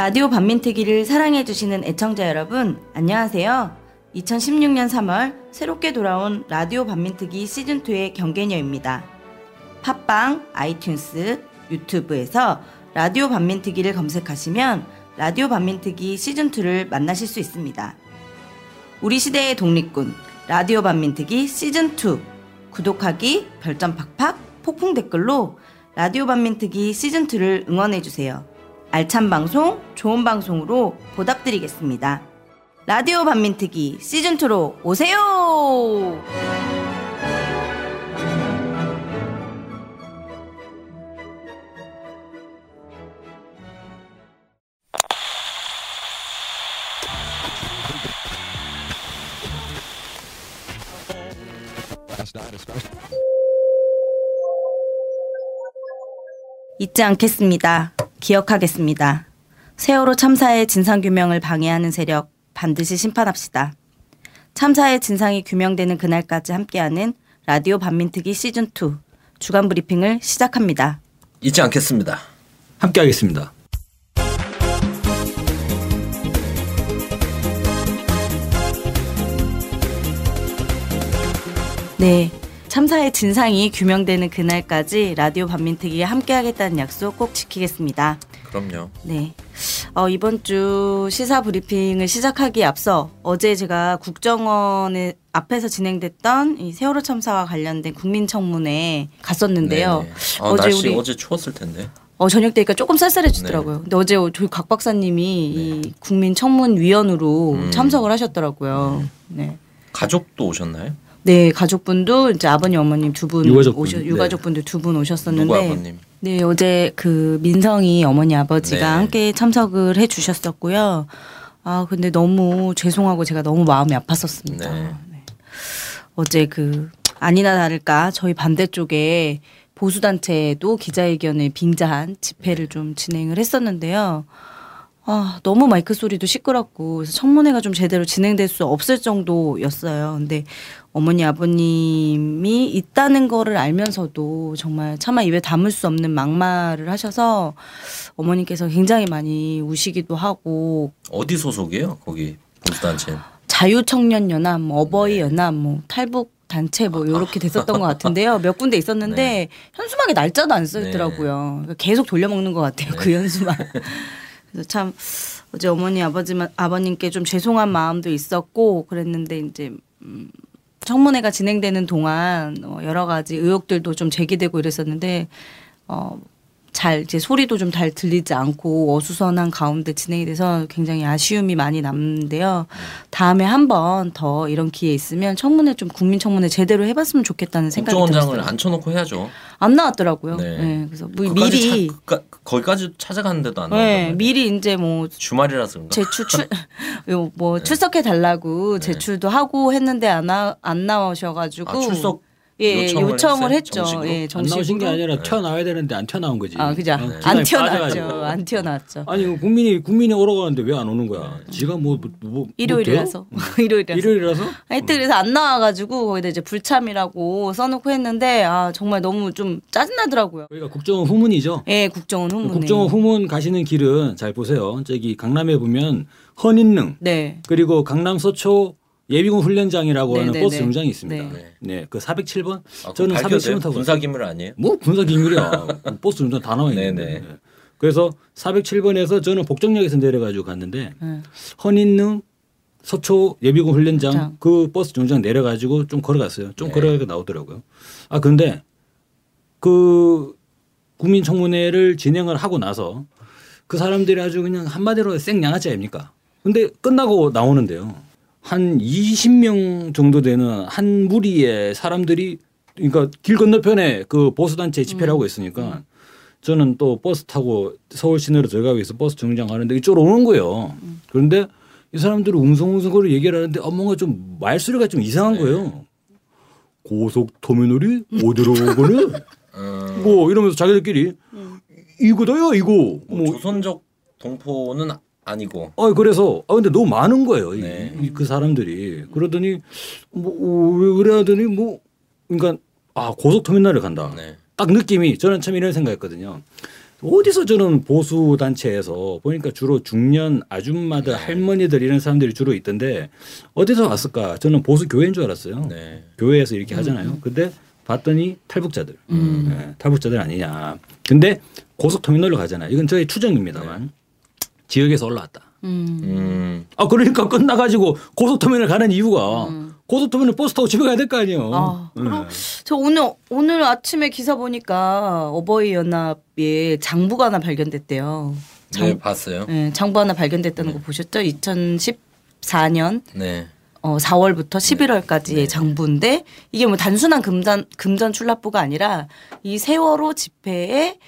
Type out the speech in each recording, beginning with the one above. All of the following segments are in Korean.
라디오 반민특위를 사랑해주시는 애청자 여러분, 안녕하세요. 2016년 3월 새롭게 돌아온 라디오 반민특위 시즌2의 경계녀입니다. 팟빵, 아이튠스, 유튜브에서 라디오 반민특위를 검색하시면 라디오 반민특위 시즌2를 만나실 수 있습니다. 우리 시대의 독립군, 라디오 반민특위 시즌2. 구독하기, 별점 팍팍, 폭풍 댓글로 라디오 반민특위 시즌2를 응원해주세요. 알찬 방송, 좋은 방송으로 보답드리겠습니다. 라디오 반민특위 시즌2로 오세요! 잊지 않겠습니다. 기억하겠습니다. 세월호 참사의 진상규명을 방해하는 세력 반드시 심판합시다. 참사의 진상이 규명되는 그날까지 함께하는 라디오 반민특위 시즌2 주간 브리핑을 시작합니다. 잊지 않겠습니다. 함께하겠습니다. 네. 참사의 진상이 규명되는 그날까지 라디오 반민특위에 함께하겠다는 약속 꼭 지키겠습니다. 그럼요. 네. 어, 이번 주 시사 브리핑을 시작하기에 앞서 어제 제가 국정원의 앞에서 진행됐던 이 세월호 참사와 관련된 국민청문회 갔었는데요. 네네. 아, 날씨 어제 추웠을 텐데. 어, 저녁 때니까 조금 쌀쌀해지더라고요. 네. 근데 어제 저희 각 박사님이 네. 이 국민청문위원으로 음. 참석을 하셨더라고요. 네. 가족도 오셨나요? 네, 가족분도 이제 아버님, 어머님 두분 오셔 네. 유가족분들 두 분 오셨었는데? 네, 어제 그 민성이 어머니 아버지가 네. 함께 참석을 해 주셨었고요. 아, 근데 너무 죄송하고 제가 너무 마음이 아팠었습니다. 네. 네. 어제 그 아니나 다를까 저희 반대쪽에 보수단체도 기자회견을 빙자한 집회를 좀 진행을 했었는데요. 아, 너무 마이크 소리도 시끄럽고 청문회가 좀 제대로 진행될 수 없을 정도였어요. 근데 어머니 아버님이 있다는 거를 알면서도 정말 차마 입에 담을 수 없는 막말을 하셔서 어머님께서 굉장히 많이 우시기도 하고 어디 소속이에요? 거기 보수단체 자유청년연합, 뭐 어버이연합, 뭐 탈북 단체 뭐 이렇게 됐었던 것 같은데요. 몇 군데 있었는데 네. 현수막에 날짜도 안 써있더라고요. 네. 계속 돌려먹는 것 같아요. 네. 그 현수막. 그래서 참 어제 어머니 아버지 아버님께 좀 죄송한 마음도 있었고 그랬는데 이제 음 청문회가 진행되는 동안 어, 여러 가지 의혹들도 좀 제기되고 이랬었는데 어. 잘 이제 소리도 좀 잘 들리지 않고 어수선한 가운데 진행이 돼서 굉장히 아쉬움이 많이 남는데요. 다음에 한 번 더 이런 기회 있으면 청문회 좀 국민 청문회 제대로 해봤으면 좋겠다는 생각이 들었어요. 국정원장을 앉혀놓고 해야죠. 안 나왔더라고요. 네. 네. 그래서 뭐 미리 차, 그, 거기까지 찾아갔는데도 안 나왔어요. 네. 미리 이제 뭐 주말이라서 제출 출, 뭐 네. 출석해 달라고 네. 제출도 하고 했는데 안, 나, 안 나오셔가지고 아, 출석 예, 요청을, 요청을 했죠. 정식으로? 예, 정식으로. 안 나오신 게 아니라 네. 튀어나와야 되는데 안 튀어나온 거지. 아, 그죠. 네. 안 튀어나왔죠. 안 튀어나왔죠. 아니 국민이 국민이 오러 가는데 왜 안 오는 거야? 네. 지가 뭐, 뭐, 뭐 일요일이라서 뭐 일요일이라서 일요일이라서 하여튼 그래서 안 나와가지고 거기다 이제 불참이라고 써놓고 했는데 아 정말 너무 좀 짜증나더라고요. 그러니까 국정원 후문이죠. 예, 국정원 후문. 국정원 후문 가시는 길은 잘 보세요. 저기 강남에 보면 헌인릉 네. 그리고 강남 서초 예비군 훈련장이라고 하는 버스 정장이 있습니다. 네. 네. 그 407번. 아, 저는 407번 타고 군사 기물 아니에요? 뭐 군사 기물이야. 버스 정장 다 나와 있는데. 네. 그래서 407번에서 저는 복정역에서 내려가지고 갔는데 네. 헌인릉 서초 예비군 훈련장 자. 그 버스 정장 내려가지고 좀 걸어갔어요. 좀 네. 걸어가니까 나오더라고요. 아 근데 그 국민청문회를 진행을 하고 나서 그 사람들이 아주 그냥 한마디로 생양아치 아닙니까? 근데 끝나고 나오는데요. 한 20명 정도 되는 한 무리의 사람들이 그러니까 길 건너편에 그 보수단체 집회를 음. 하고 있으니까 음. 저는 또 버스 타고 서울 시내로 들어가기 위해서 버스 정장하는데 이쪽으로 오는 거예요. 음. 그런데 이 사람들이 웅성웅성거리 얘기를 하는데 어, 뭔가 좀 말소리가 좀 이상한 네. 거예요. 고속터미널이 어디로 오거는 음. 뭐 이러면서 자기들끼리 음. 이거다요 이거 뭐, 뭐 조선적 동포는 아니고. 어 그래서 아 근데 너무 많은 거예요. 네. 이, 그 사람들이 그러더니 뭐왜 그래 하더니 뭐 그러니까 아 고속터미널을 간다. 네. 딱 느낌이 저는 참 이런 생각했거든요. 어디서 저는 보수 단체에서 보니까 주로 중년 아줌마들, 할머니들 이런 사람들이 주로 있던데 어디서 왔을까? 저는 보수 교회인 줄 알았어요. 네. 교회에서 이렇게 하잖아요. 근데 봤더니 탈북자들, 네, 탈북자들 아니냐. 근데 고속터미널로 가잖아요. 이건 저의 추정입니다만 지역에서 올라왔다. 음. 음. 아 그러니까 끝나가지고 고속터미널 가는 이유가 고속터미널 버스 타고 집에 가야 될 거 아니에요. 아, 네. 그리고 저 오늘 오늘 아침에 기사 보니까 어버이 연합에 장부가 하나 발견됐대요. 장, 네 봤어요. 네, 장부 하나 발견됐다는 거 보셨죠? 2014년 네. 어, 4월부터 11월까지의 장부인데 이게 뭐 단순한 금전 금전 출납부가 아니라 이 세월호 집회에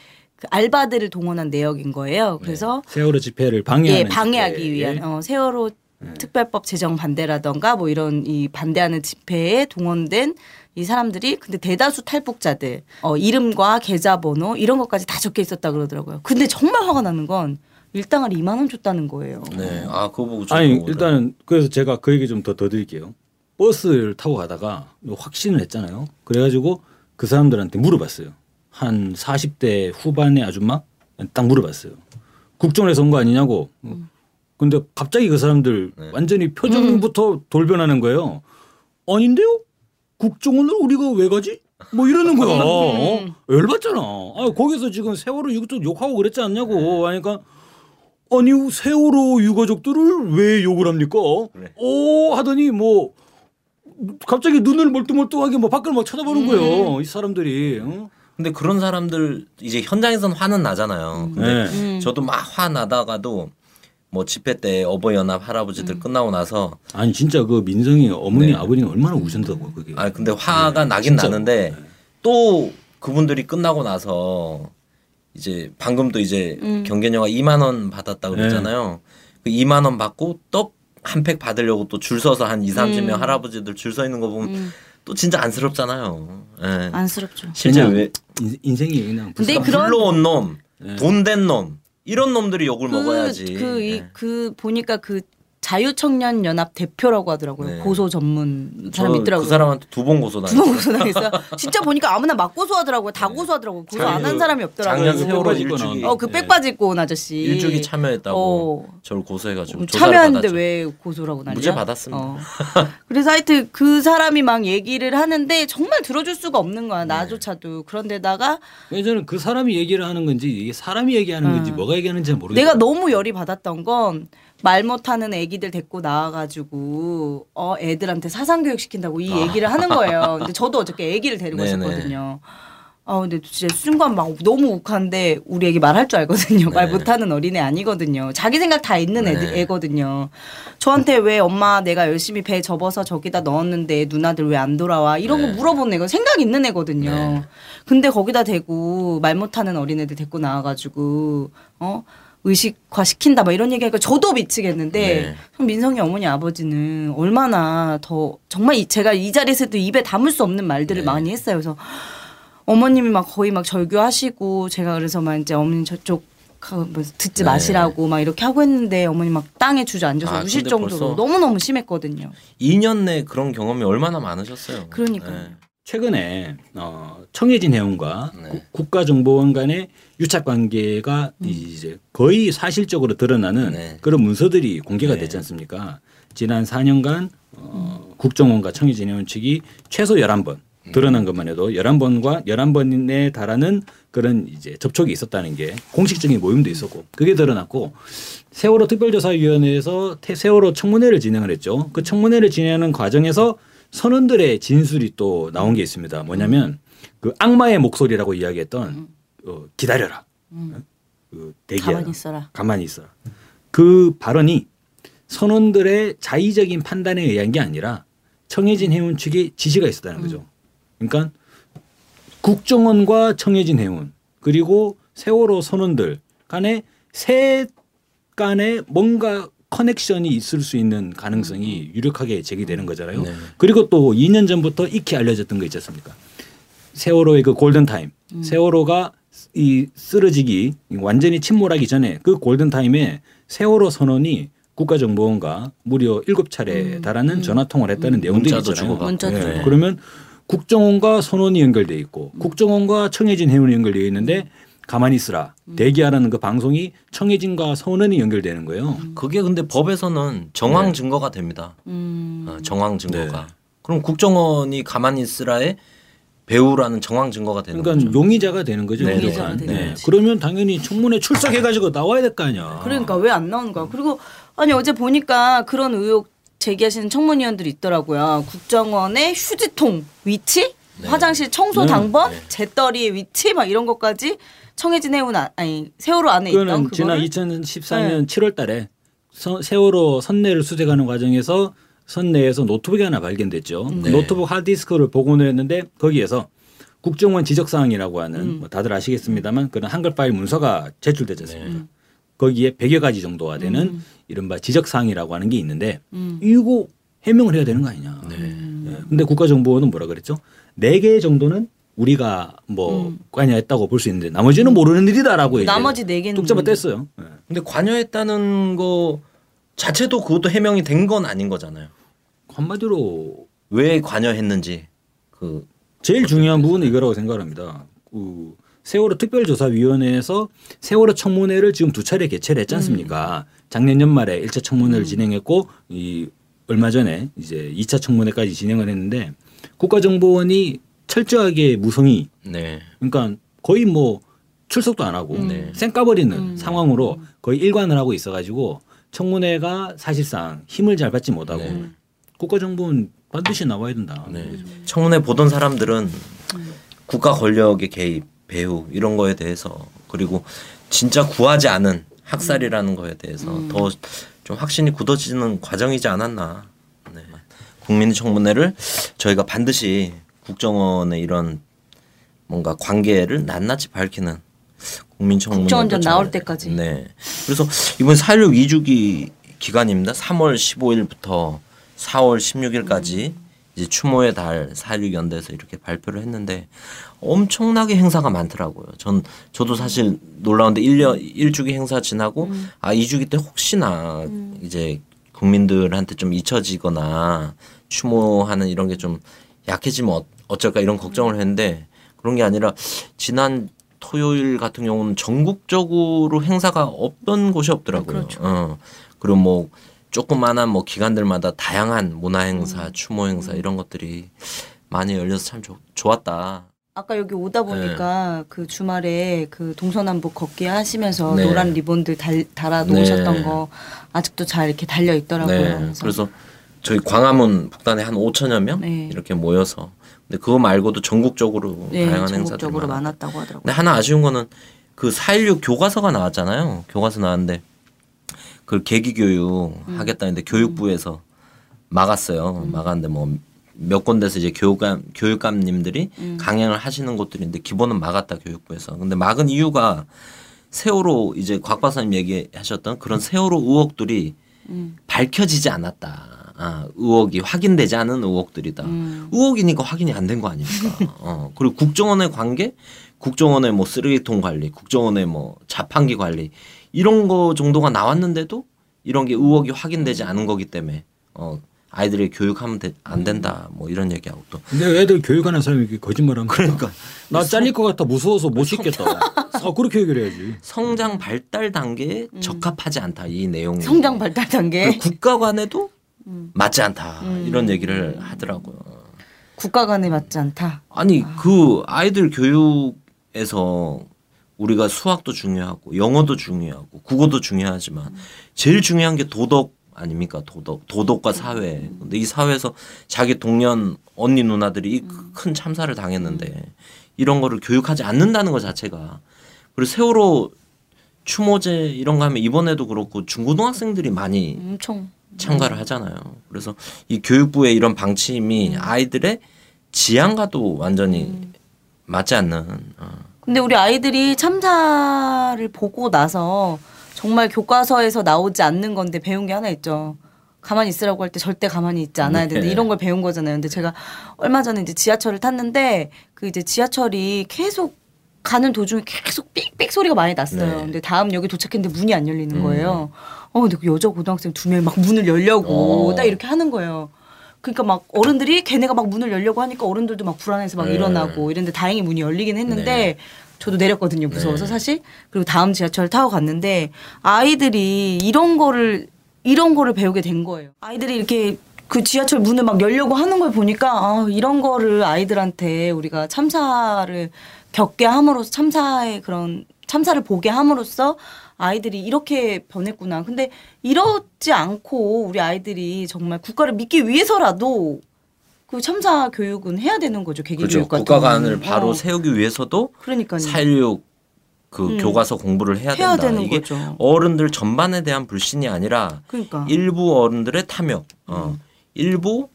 그 알바들을 동원한 내역인 거예요. 그래서 세월호 집회를 방해하는 예, 방해하기 집회에 위한 어, 세월호 특별법 제정 반대라던가 뭐 이런 이 반대하는 집회에 동원된 이 사람들이 근데 대다수 탈북자들 어, 이름과 계좌번호 이런 것까지 다 적혀 있었다 그러더라고요. 근데 정말 화가 나는 건 일당을 2만 원 줬다는 거예요. 네. 아 그거 보고 아니 일단은 그래서 제가 그 얘기 좀 더 더 드릴게요. 버스를 타고 가다가 확신을 했잖아요. 그래 가지고 그 사람들한테 물어봤어요. 한 40대 후반의 아줌마 딱 물어봤어요. 국정원에서 온 거 아니냐고. 근데 갑자기 그 사람들 네. 완전히 표정부터 돌변하는 거예요. 아닌데요? 국정원을 우리가 왜 가지? 뭐 이러는 거야. 어? 열받잖아. 아, 거기서 지금 세월호 이것저것 욕하고 그랬지 않냐고. 하니까 아니 세월호 유가족들을 왜 욕을 합니까? 그래. 오 하더니 뭐 갑자기 눈을 멀뚱멀뚱하게 뭐 밖을 막 쳐다보는 거예요. 이 사람들이. 어? 근데 그런 사람들 이제 현장에서는 화는 나잖아요. 근데 네. 저도 막 화 나다가도 뭐 집회 때 어버이 연합 할아버지들 끝나고 나서 아니 진짜 그 민성이 어머니 네. 아버님 얼마나 우신다고 그게. 아 근데 화가 나긴 진짜로. 나는데 또 그분들이 끝나고 나서 이제 방금도 이제 경견녀가 2만 원 받았다 그랬잖아요. 그 2만 원 받고 떡 한 팩 받으려고 또 줄 서서 한 2, 30명 할아버지들 줄 서 있는 거 보면 또 진짜 안쓰럽잖아요. 예. 안쓰럽죠. 그냥 왜 인- 인생이 그냥 근데 그런- 불러온 놈, 돈 된 놈, 이런 놈들이 욕을 먹어야지. 그, 이- 예. 그 보니까 그 자유청년 연합 대표라고 하더라고요. 네. 고소 전문 사람 저 있더라고요. 그 사람한테 두 번 고소 두번 당했어요. 고소 당했어요. 진짜 보니까 아무나 막 고소하더라고요. 다 고소하더라고요. 고소 안 한 사람이 없더라고요. 작년 세월호 빽 빠지고 일주기, 어, 그 네. 빽바지 입고 온 아저씨. 일주기 참여했다고 어. 저를 고소해가지고 조사를 참여했는데. 왜 고소라고 난리야? 무죄 받았습니다. 어. 그래서 하여튼 그 사람이 막 얘기를 하는데 정말 들어줄 수가 없는 거야. 네. 나조차도. 그런데다가 왜 저는 그 사람이 얘기를 하는 건지 이게 사람이 얘기하는 건지 뭐가 얘기하는지 모르겠어요. 내가 너무 열이 받았던 건 말 못하는 애기들 데리고 나와가지고 어 애들한테 사상 교육 시킨다고 이 얘기를 하는 거예요. 근데 저도 어저께 애기를 데리고 아. 네네. 있었거든요. 아 근데 진짜 순간 막 너무 욱한데 우리 애기 말할 줄 알거든요. 말 네. 못하는 어린애 아니거든요. 자기 생각 다 있는 애들 네. 애거든요. 저한테 왜 엄마 내가 열심히 배 접어서 저기다 넣었는데 누나들 왜 안 돌아와 이런 거 네. 물어보는 애가 생각 있는 애거든요. 네. 근데 거기다 대고 말 못하는 어린애들 데리고 나와가지고 어 의식화 시킨다 막 이런 얘기하니까 저도 미치겠는데 네. 민성이 어머니 아버지는 얼마나 더 정말 이- 제가 이 자리에서도 입에 담을 수 없는 말들을 네. 많이 했어요. 그래서 어머님이 막 거의 막 절규하시고 제가 그래서 막 이제 어머님 저쪽 가- 뭐 듣지 네. 마시라고 막 이렇게 하고 했는데 어머니 막 땅에 주저앉아서 아, 우실 정도로 벌써- 너무 너무 심했거든요. 2년 내 그런 경험이 얼마나 많으셨어요. 그러니까요. 네. 최근에 어, 청해진 해운과 네. 국가정보원 간의 유착 관계가 이제 거의 사실적으로 드러나는 네. 그런 문서들이 공개가 네. 됐지 않습니까? 지난 4년간 어, 국정원과 청해진 해운 측이 최소 11번 드러난 것만 해도 11번과 11번에 달하는 그런 이제 접촉이 있었다는 게 공식적인 모임도 있었고 그게 드러났고 세월호 특별조사위원회에서 태- 세월호 청문회를 진행을 했죠. 그 청문회를 진행하는 과정에서 선원들의 진술이 또 나온 게 있습니다. 뭐냐면 그 악마의 목소리라고 이야기했던 어, 기다려라. 그 대기하라. 가만히 있어라. 가만히 있어라. 그 발언이 선원들의 자의적인 판단에 의한 게 아니라 청해진 해운 측의 지시가 있었다는 거죠. 그러니까 국정원과 청해진 해운 그리고 세월호 선원들 간에 셋 간에 뭔가 커넥션이 있을 수 있는 가능성이 유력하게 제기되는 거잖아요. 네. 그리고 또 2년 전부터 익히 알려졌던 거 있지 않습니까? 세월호의 그 골든 타임. 세월호가 이 쓰러지기 완전히 침몰하기 전에 그 골든 타임에 세월호 선원이 국가정보원과 무려 7차례 달하는 전화 통화를 했다는 내용들이 문자도 있잖아요. 주고. 그러면 국정원과 선원이 연결돼 있고 국정원과 청해진 해운이 연결되어 있는데 가만히 있으라 대기하라는 그 방송이 청해진과 선원이 연결되는 거예요. 그게 근데 법에서는 정황 네. 증거가 됩니다. 음. 어, 정황 증거가. 네. 그럼 국정원이 가만히 있으라에 배우라는 정황 증거가 되는 그러니까 거죠. 용의자가 되는 거죠. 네, 용의자가 그동안. 되는 거지. 그러면 당연히 청문회 출석해가지고 나와야 될 거 아니야. 그러니까 왜 안 나오는 거야? 그리고 아니 어제 보니까 그런 의혹 제기하시는 청문위원들이 있더라고요. 국정원의 휴지통 위치, 네. 화장실 청소 네. 당번, 네. 재떨이의 위치 막 이런 것까지 청해진 해운 아, 아니 세월호 안에 있던 그거는 지난 그거를 2014년 7월달에 세월호 선내를 수색하는 과정에서 선내에서 노트북이 하나 발견됐죠. 그 네. 노트북 하드디스크를 복원을 했는데 거기에서 국정원 지적사항이라고 하는 음. 뭐 다들 아시겠습니다만 그런 한글 파일 문서가 제출되지 않습니까? 네. 음. 거기에 100여 가지 정도가 되는 이른바 지적사항이라고 하는 게 있는데 음. 이거 해명을 해야 되는 거 아니냐. 네. 예. 근데 국가정보원은 뭐라 그랬죠? 네개 정도는 우리가 뭐 음. 관여했다고 볼 수 있는데 나머지는 모르는 일이다라고 나머지 네 개는 뚝 잡아 뗐어요. 예. 근데 관여했다는 거 자체도 그것도 해명이 된 건 아닌 거잖아요. 한마디로 왜 관여했는지 그 제일 중요한 부분은 이거라고 생각합니다. 그 세월호 특별조사위원회에서 세월호 청문회를 지금 두 차례 개최를 했지 않습니까? 작년 연말에 1차 청문회를 진행했고 이 얼마 전에 이제 2차 청문회까지 진행을 했는데 국가정보원이 철저하게 무성의 네. 그러니까 거의 뭐 출석도 안 하고 네. 쌩 까버리는 상황으로 거의 일관을 하고 있어가지고 청문회가 사실상 힘을 잘 받지 못하고 네. 국가정보원 반드시 나와야 된다. 네. 청문회 보던 사람들은 국가 권력의 개입, 배후 이런 거에 대해서 그리고 진짜 구하지 않은 학살이라는 거에 대해서 더좀 확신이 굳어지는 과정이지 않았나. 네. 국민 청문회를 저희가 반드시 국정원의 이런 뭔가 관계를 낱낱이 밝히는 국민 청문회 국정원전 나올 때까지. 네. 그래서 이번 4.16 2주기 기간입니다. 3월 15일부터 4월 16일까지 이제 추모의 달 4.16 연대에서 이렇게 발표를 했는데 엄청나게 행사가 많더라고요. 전 저도 사실 놀라운데 1년 1주기 행사 지나고 아 2주기 때 혹시나 이제 국민들한테 좀 잊혀지거나 추모하는 이런 게 좀 약해지면 어- 어쩔까 이런 걱정을 했는데 그런 게 아니라 지난 토요일 같은 경우는 전국적으로 행사가 없던 곳이 없더라고요. 그렇죠. 어. 그리고 뭐 조그마한 뭐 기관들마다 다양한 문화 행사, 추모 행사 이런 것들이 많이 열려서 참 좋- 좋았다. 아까 여기 오다 보니까 그 주말에 그 동서남북 걷기 하시면서 네. 노란 리본들 달, 달아 놓으셨던 네. 거 아직도 잘 이렇게 달려 있더라고요. 네. 그래서 그래서 저희 광화문 북단에 한 5천여 명 네. 이렇게 모여서 근데 그거 말고도 전국적으로 네, 다양한 많았고. 많았다고 하더라고요. 근데 하나 아쉬운 거는 그 4.16 교과서가 나왔잖아요. 교과서 나왔는데 그걸 계기 교육 음. 하겠다는데 교육부에서 막았어요. 막았는데 뭐 몇 군데서 이제 교육감 교육감님들이 음. 강행을 하시는 곳들인데 기본은 막았다 교육부에서. 근데 막은 이유가 세월호 이제 곽 박사님 얘기하셨던 그런 세월호 의혹들이 음. 밝혀지지 않았다. 아, 의혹이 확인되지 않은 의혹들이다. 음. 의혹이니까 확인이 안 된 거 아닙니까? 어. 그리고 국정원의 관계, 국정원의 뭐 쓰레기통 관리, 국정원의 뭐 자판기 관리 이런 거 정도가 나왔는데도 이런 게 의혹이 확인되지 않은 거기 때문에 어 아이들이 교육하면 되- 안 된다. 뭐 이런 얘기하고 또 근데 애들 교육하는 사람이 이렇게 거짓말하면 그러니까 나 잘릴 것 같아 무서워서 못 씻겠다. 아 그렇게 얘기를 해야지. 성장 발달 단계에 적합하지 않다. 이 내용이 음. 성장 발달 단계 국가 간에도 음. 맞지 않다. 이런 얘기를 하더라고요. 국가 간에 맞지 않다. 아니 그 아이들 교육에서 우리가 수학도 중요하고 영어도 중요하고 국어도 중요하지만 제일 중요한 게 도덕 아닙니까 도덕 도덕과 사회 근데 이 사회에서 자기 동년 언니 누나들이 이큰 참사를 당했는데 이런 거를 교육하지 않는다는 것 자체가 그리고 세월호 추모제 이런 거 하면 이번에도 그렇고 중고등학생들이 많이 엄청 참가를 하잖아요. 그래서 이 교육부의 이런 방침이 아이들의 지향과도 완전히 맞지 않는. 어. 근데 우리 아이들이 참사를 보고 나서 정말 교과서에서 나오지 않는 건데 배운 게 하나 있죠. 가만히 있으라고 할 때 절대 가만히 있지 않아야 된다. 네. 이런 걸 배운 거잖아요. 근데 제가 얼마 전에 이제 지하철을 탔는데 그 이제 지하철이 계속 가는 도중에 계속 삑삑 소리가 많이 났어요. 네. 근데 다음 역에 도착했는데 문이 안 열리는 음. 거예요. 어, 근데 그 여자 고등학생 두 명이 막 문을 열려고 어. 딱 이렇게 하는 거예요. 그러니까 막 어른들이 걔네가 막 문을 열려고 하니까 어른들도 막 불안해서 막 네. 일어나고 이랬는데 다행히 문이 열리긴 했는데 네. 저도 내렸거든요. 무서워서 네. 사실. 그리고 다음 지하철 타고 갔는데 아이들이 이런 거를 이런 거를 배우게 된 거예요. 아이들이 이렇게 그 지하철 문을 막 열려고 하는 걸 보니까 아, 이런 거를 아이들한테 우리가 참사를 겪게 함으로써 참사의 그런 참사를 보게 함으로써 아이들이 이렇게 변했구나. 근데 이러지 않고 우리 아이들이 정말 국가를 믿기 위해서라도 그 참사 교육은 해야 되는 거죠. 계기 그렇죠. 교육 같은 국가관을 바로 어. 세우기 위해서도 그러니까요. 4.16그 음. 교과서 공부를 해야, 해야 된다. 이게 거죠. 어른들 전반에 대한 불신이 아니라 그러니까. 일부 어른들의 탐욕, 어. 음. 일부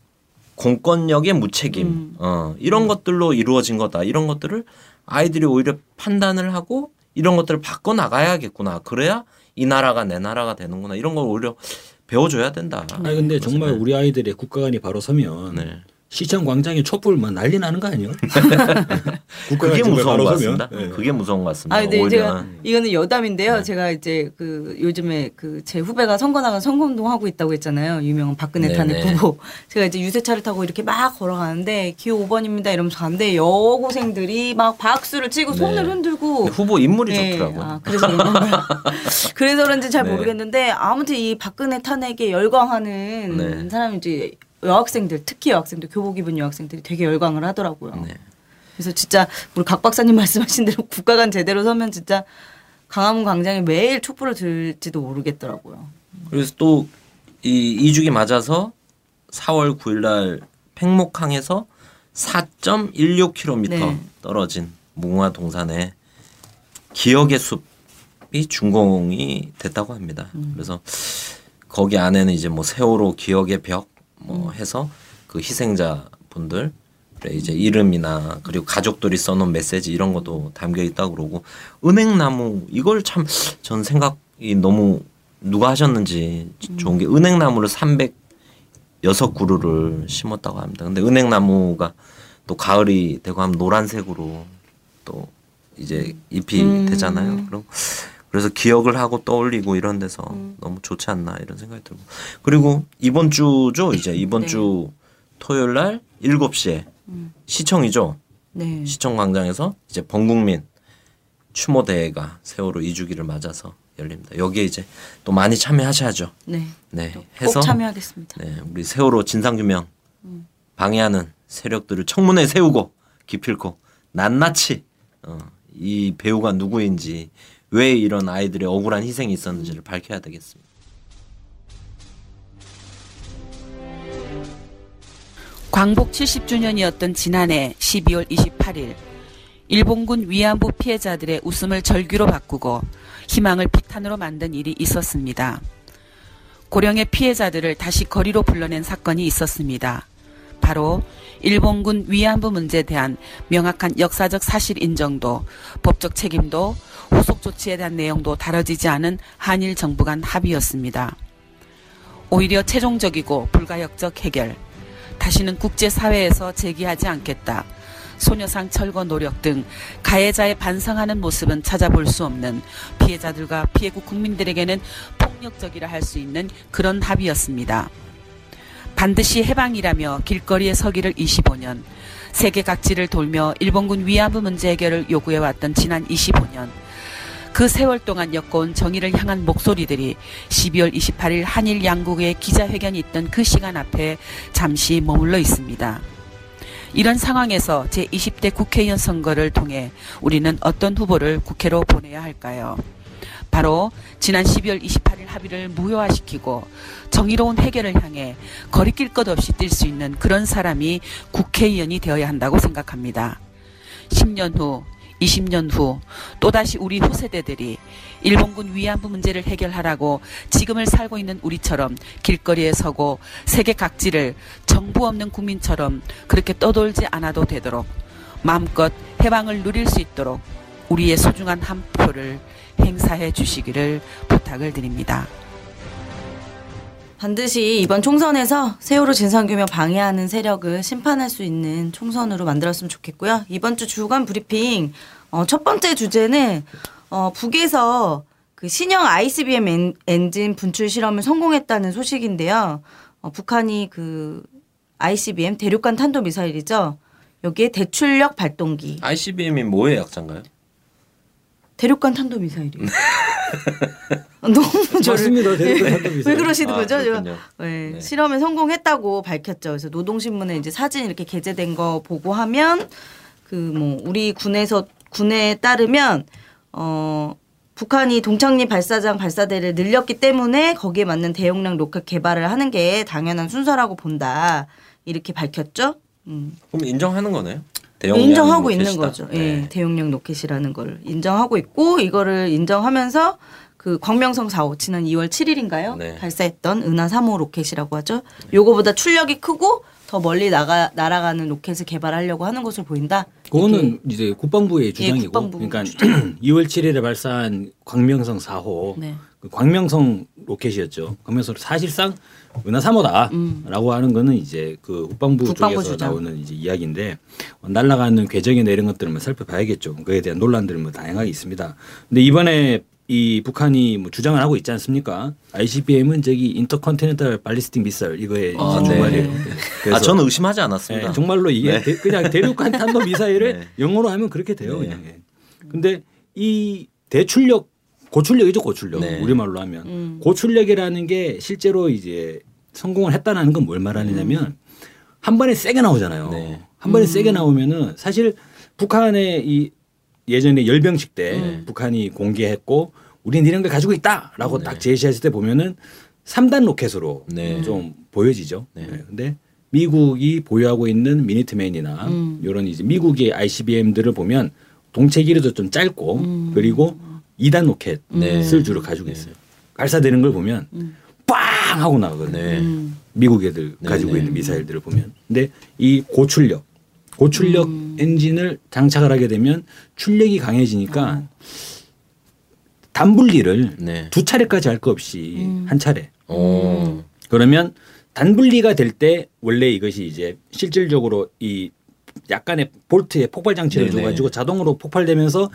공권력의 무책임, 음. 어. 이런 음. 것들로 이루어진 거다. 이런 것들을 아이들이 오히려 판단을 하고 이런 것들을 바꿔 나가야겠구나. 그래야 이 나라가 내 나라가 되는구나. 이런 걸 오히려 배워줘야 된다. 아니 근데 정말 우리 아이들의 국가관이 바로 서면 네. 시청 광장에 촛불 막 난리 나는 거 아니에요? 그게 무서운 것 같습니다. 네. 그게 무서운 것 같습니다. 아, 근데 제가 이거는 여담인데요. 네. 제가 이제 그 요즘에 그 제 후배가 선거 나간 선거운동 하고 있다고 했잖아요. 유명한 박근혜 탄핵 후보. 제가 이제 유세차를 타고 이렇게 막 걸어가는데 기호 5번입니다 이러면서 가는데 여고생들이 막 박수를 치고 네. 손을 흔들고 후보 인물이 네. 좋더라고요. 아, 그래서 그래서 그런지 잘 네. 모르겠는데 아무튼 이 박근혜 탄핵에 열광하는 네. 사람이 이제 여학생들 특히 여학생들 교복 입은 여학생들이 되게 열광을 하더라고요. 네. 그래서 진짜 우리 각 박사님 말씀하신 대로 국가관 제대로 서면 진짜 강화문 광장에 매일 촛불을 들지도 모르겠더라고요. 그래서 또 이 이주기 맞아서 4월 9일 날 팽목항에서 4.16km 네. 떨어진 무궁화 동산에 기억의 숲이 준공이 됐다고 합니다. 음. 그래서 거기 안에는 이제 뭐 세월호 기억의 벽 뭐 해서 그 희생자 분들 이제 이름이나 그리고 가족들이 써놓은 메시지 이런 것도 담겨 있다고 그러고 은행나무 이걸 참 전 생각이 너무 누가 하셨는지 좋은 게 은행나무를 306 그루를 심었다고 합니다. 근데 은행나무가 또 가을이 되고 하면 노란색으로 또 이제 잎이 음. 되잖아요. 그럼 그래서 기억을 하고 떠올리고 이런 데서 음. 너무 좋지 않나 이런 생각이 들고 그리고 이번 주죠 이제 이번 네. 주 토요일 날 7시에 음. 시청이죠 네. 시청 광장에서 이제 번국민 추모 대회가 세월호 2주기를 맞아서 열립니다. 여기에 이제 또 많이 참여하셔야죠. 네. 네. 해서 참여하겠습니다. 네. 우리 세월호 진상 규명 음. 방해하는 세력들을 청문회 세우고 기필코 낱낱이 어, 이 배우가 누구인지 왜 이런 아이들의 억울한 희생이 있었는지를 밝혀야 되겠습니다. 광복 70주년이었던 지난해 12월 28일 일본군 위안부 피해자들의 웃음을 절규로 바꾸고 희망을 비탄으로 만든 일이 있었습니다. 고령의 피해자들을 다시 거리로 불러낸 사건이 있었습니다. 바로 일본군 위안부 문제에 대한 명확한 역사적 사실 인정도 법적 책임도 후속 조치에 대한 내용도 다뤄지지 않은 한일 정부 간 합의였습니다. 오히려 최종적이고 불가역적 해결, 다시는 국제사회에서 제기하지 않겠다. 소녀상 철거 노력 등 가해자의 반성하는 모습은 찾아볼 수 없는 피해자들과 피해국 국민들에게는 폭력적이라 할 수 있는 그런 합의였습니다. 반드시 해방이라며 길거리에 서기를 25년, 세계 각지를 돌며 일본군 위안부 문제 해결을 요구해왔던 지난 25년, 그 세월 동안 엮어온 정의를 향한 목소리들이 12월 28일 한일 양국의 기자회견이 있던 그 시간 앞에 잠시 머물러 있습니다. 이런 상황에서 제20대 국회의원 선거를 통해 우리는 어떤 후보를 국회로 보내야 할까요? 바로 지난 12월 28일 합의를 무효화시키고 정의로운 해결을 향해 거리낄 것 없이 뛸 수 있는 그런 사람이 국회의원이 되어야 한다고 생각합니다. 10년 후 20년 후 또다시 우리 후세대들이 일본군 위안부 문제를 해결하라고 지금을 살고 있는 우리처럼 길거리에 서고 세계 각지를 정부 없는 국민처럼 그렇게 떠돌지 않아도 되도록 마음껏 해방을 누릴 수 있도록 우리의 소중한 한 표를 행사해 주시기를 부탁을 드립니다. 반드시 이번 총선에서 세월호 진상규명 방해하는 세력을 심판할 수 있는 총선으로 만들었으면 좋겠고요. 이번 주 주간 브리핑 어, 첫 번째 주제는 어, 북에서 그 신형 ICBM 엔, 엔진 분출 실험을 성공했다는 소식인데요. 어, 북한이 그 ICBM 대륙간 탄도 미사일이죠. 여기에 대출력 발동기. ICBM이 뭐의 약자인가요? 대륙간 탄도 미사일이에요. 너무 맞습니다. 대륙간 탄도 미사일. 왜 그러시는 아, 거죠? 네. 네. 실험에 성공했다고 밝혔죠. 그래서 노동신문에 이제 사진 이렇게 게재된 거 보고 하면 그 뭐 우리 군에서 군에 따르면 어 북한이 동창리 발사장 발사대를 늘렸기 때문에 거기에 맞는 대용량 로켓 개발을 하는 게 당연한 순서라고 본다. 이렇게 밝혔죠. 음. 그럼 인정하는 거네요. 인정하고 로켓이다. 있는 거죠. 예, 네. 예, 대용량 로켓이라는 걸 인정하고 있고 이거를 인정하면서 그 광명성 4호 지난 2월 7일인가요? 네. 발사했던 은하 3호 로켓이라고 하죠. 요거보다 출력이 크고 더 멀리 나가 날아가는 로켓을 개발하려고 하는 것으로 보인다. 그거는 이제 국방부의 예, 주장이고, 예, 국방부 그러니까 주장. 2월 7일에 발사한 광명성 4호, 네. 그 광명성 로켓이었죠. 광명성 사실상 은하 3호다라고 음. 하는 거는 이제 그 국방부, 국방부 쪽에서 주장. 나오는 이제 이야기인데 날아가는 궤적이나 이런 것들을 뭐 살펴봐야겠죠. 그에 대한 논란들은 뭐 다양하게 있습니다. 근데 이번에 이 북한이 뭐 주장을 하고 있지 않습니까? ICBM은 저기 인터컨티넨탈 발리스틱 미사일 이거에 아, 정말이에요. 네. 아 저는 의심하지 않았습니다. 네, 정말로 이게 네. 그냥 대륙 간 탄도 미사일을 네. 영어로 하면 그렇게 돼요, 네. 그냥. 근데 이 대출력 고출력이죠, 고출력. 네. 우리말로 하면 음. 고출력이라는 게 실제로 이제 성공을 했다는 건 뭘 말하느냐면 음. 한 번에 세게 나오잖아요. 네. 한 번에 음. 세게 나오면은 사실 북한의 이 예전에 열병식 때 음. 북한이 공개했고 우리는 이런 걸 가지고 있다라고 네. 딱 제시했을 때 보면은 3단 로켓으로 네. 좀 보여지죠. 네. 네. 근데 미국이 보유하고 있는 미니트맨이나 음. 이런 이제 미국의 ICBM들을 보면 동체 길이도 좀 짧고 음. 그리고 2단 로켓을 네. 주로 가지고 있어요. 발사되는 걸 보면 음. 빵 하고 나가거든요. 네. 미국 애들 가지고 있는 미사일들을 보면. 근데 이 고출력 고출력 음. 엔진을 장착을 하게 되면 출력이 강해지니까 아. 단분리를 네. 두 차례까지 할 거 없이 음. 한 차례. 오. 그러면 단분리가 될 때 원래 이것이 이제 실질적으로 이 약간의 볼트에 폭발 장치를 네네. 줘가지고 자동으로 폭발되면서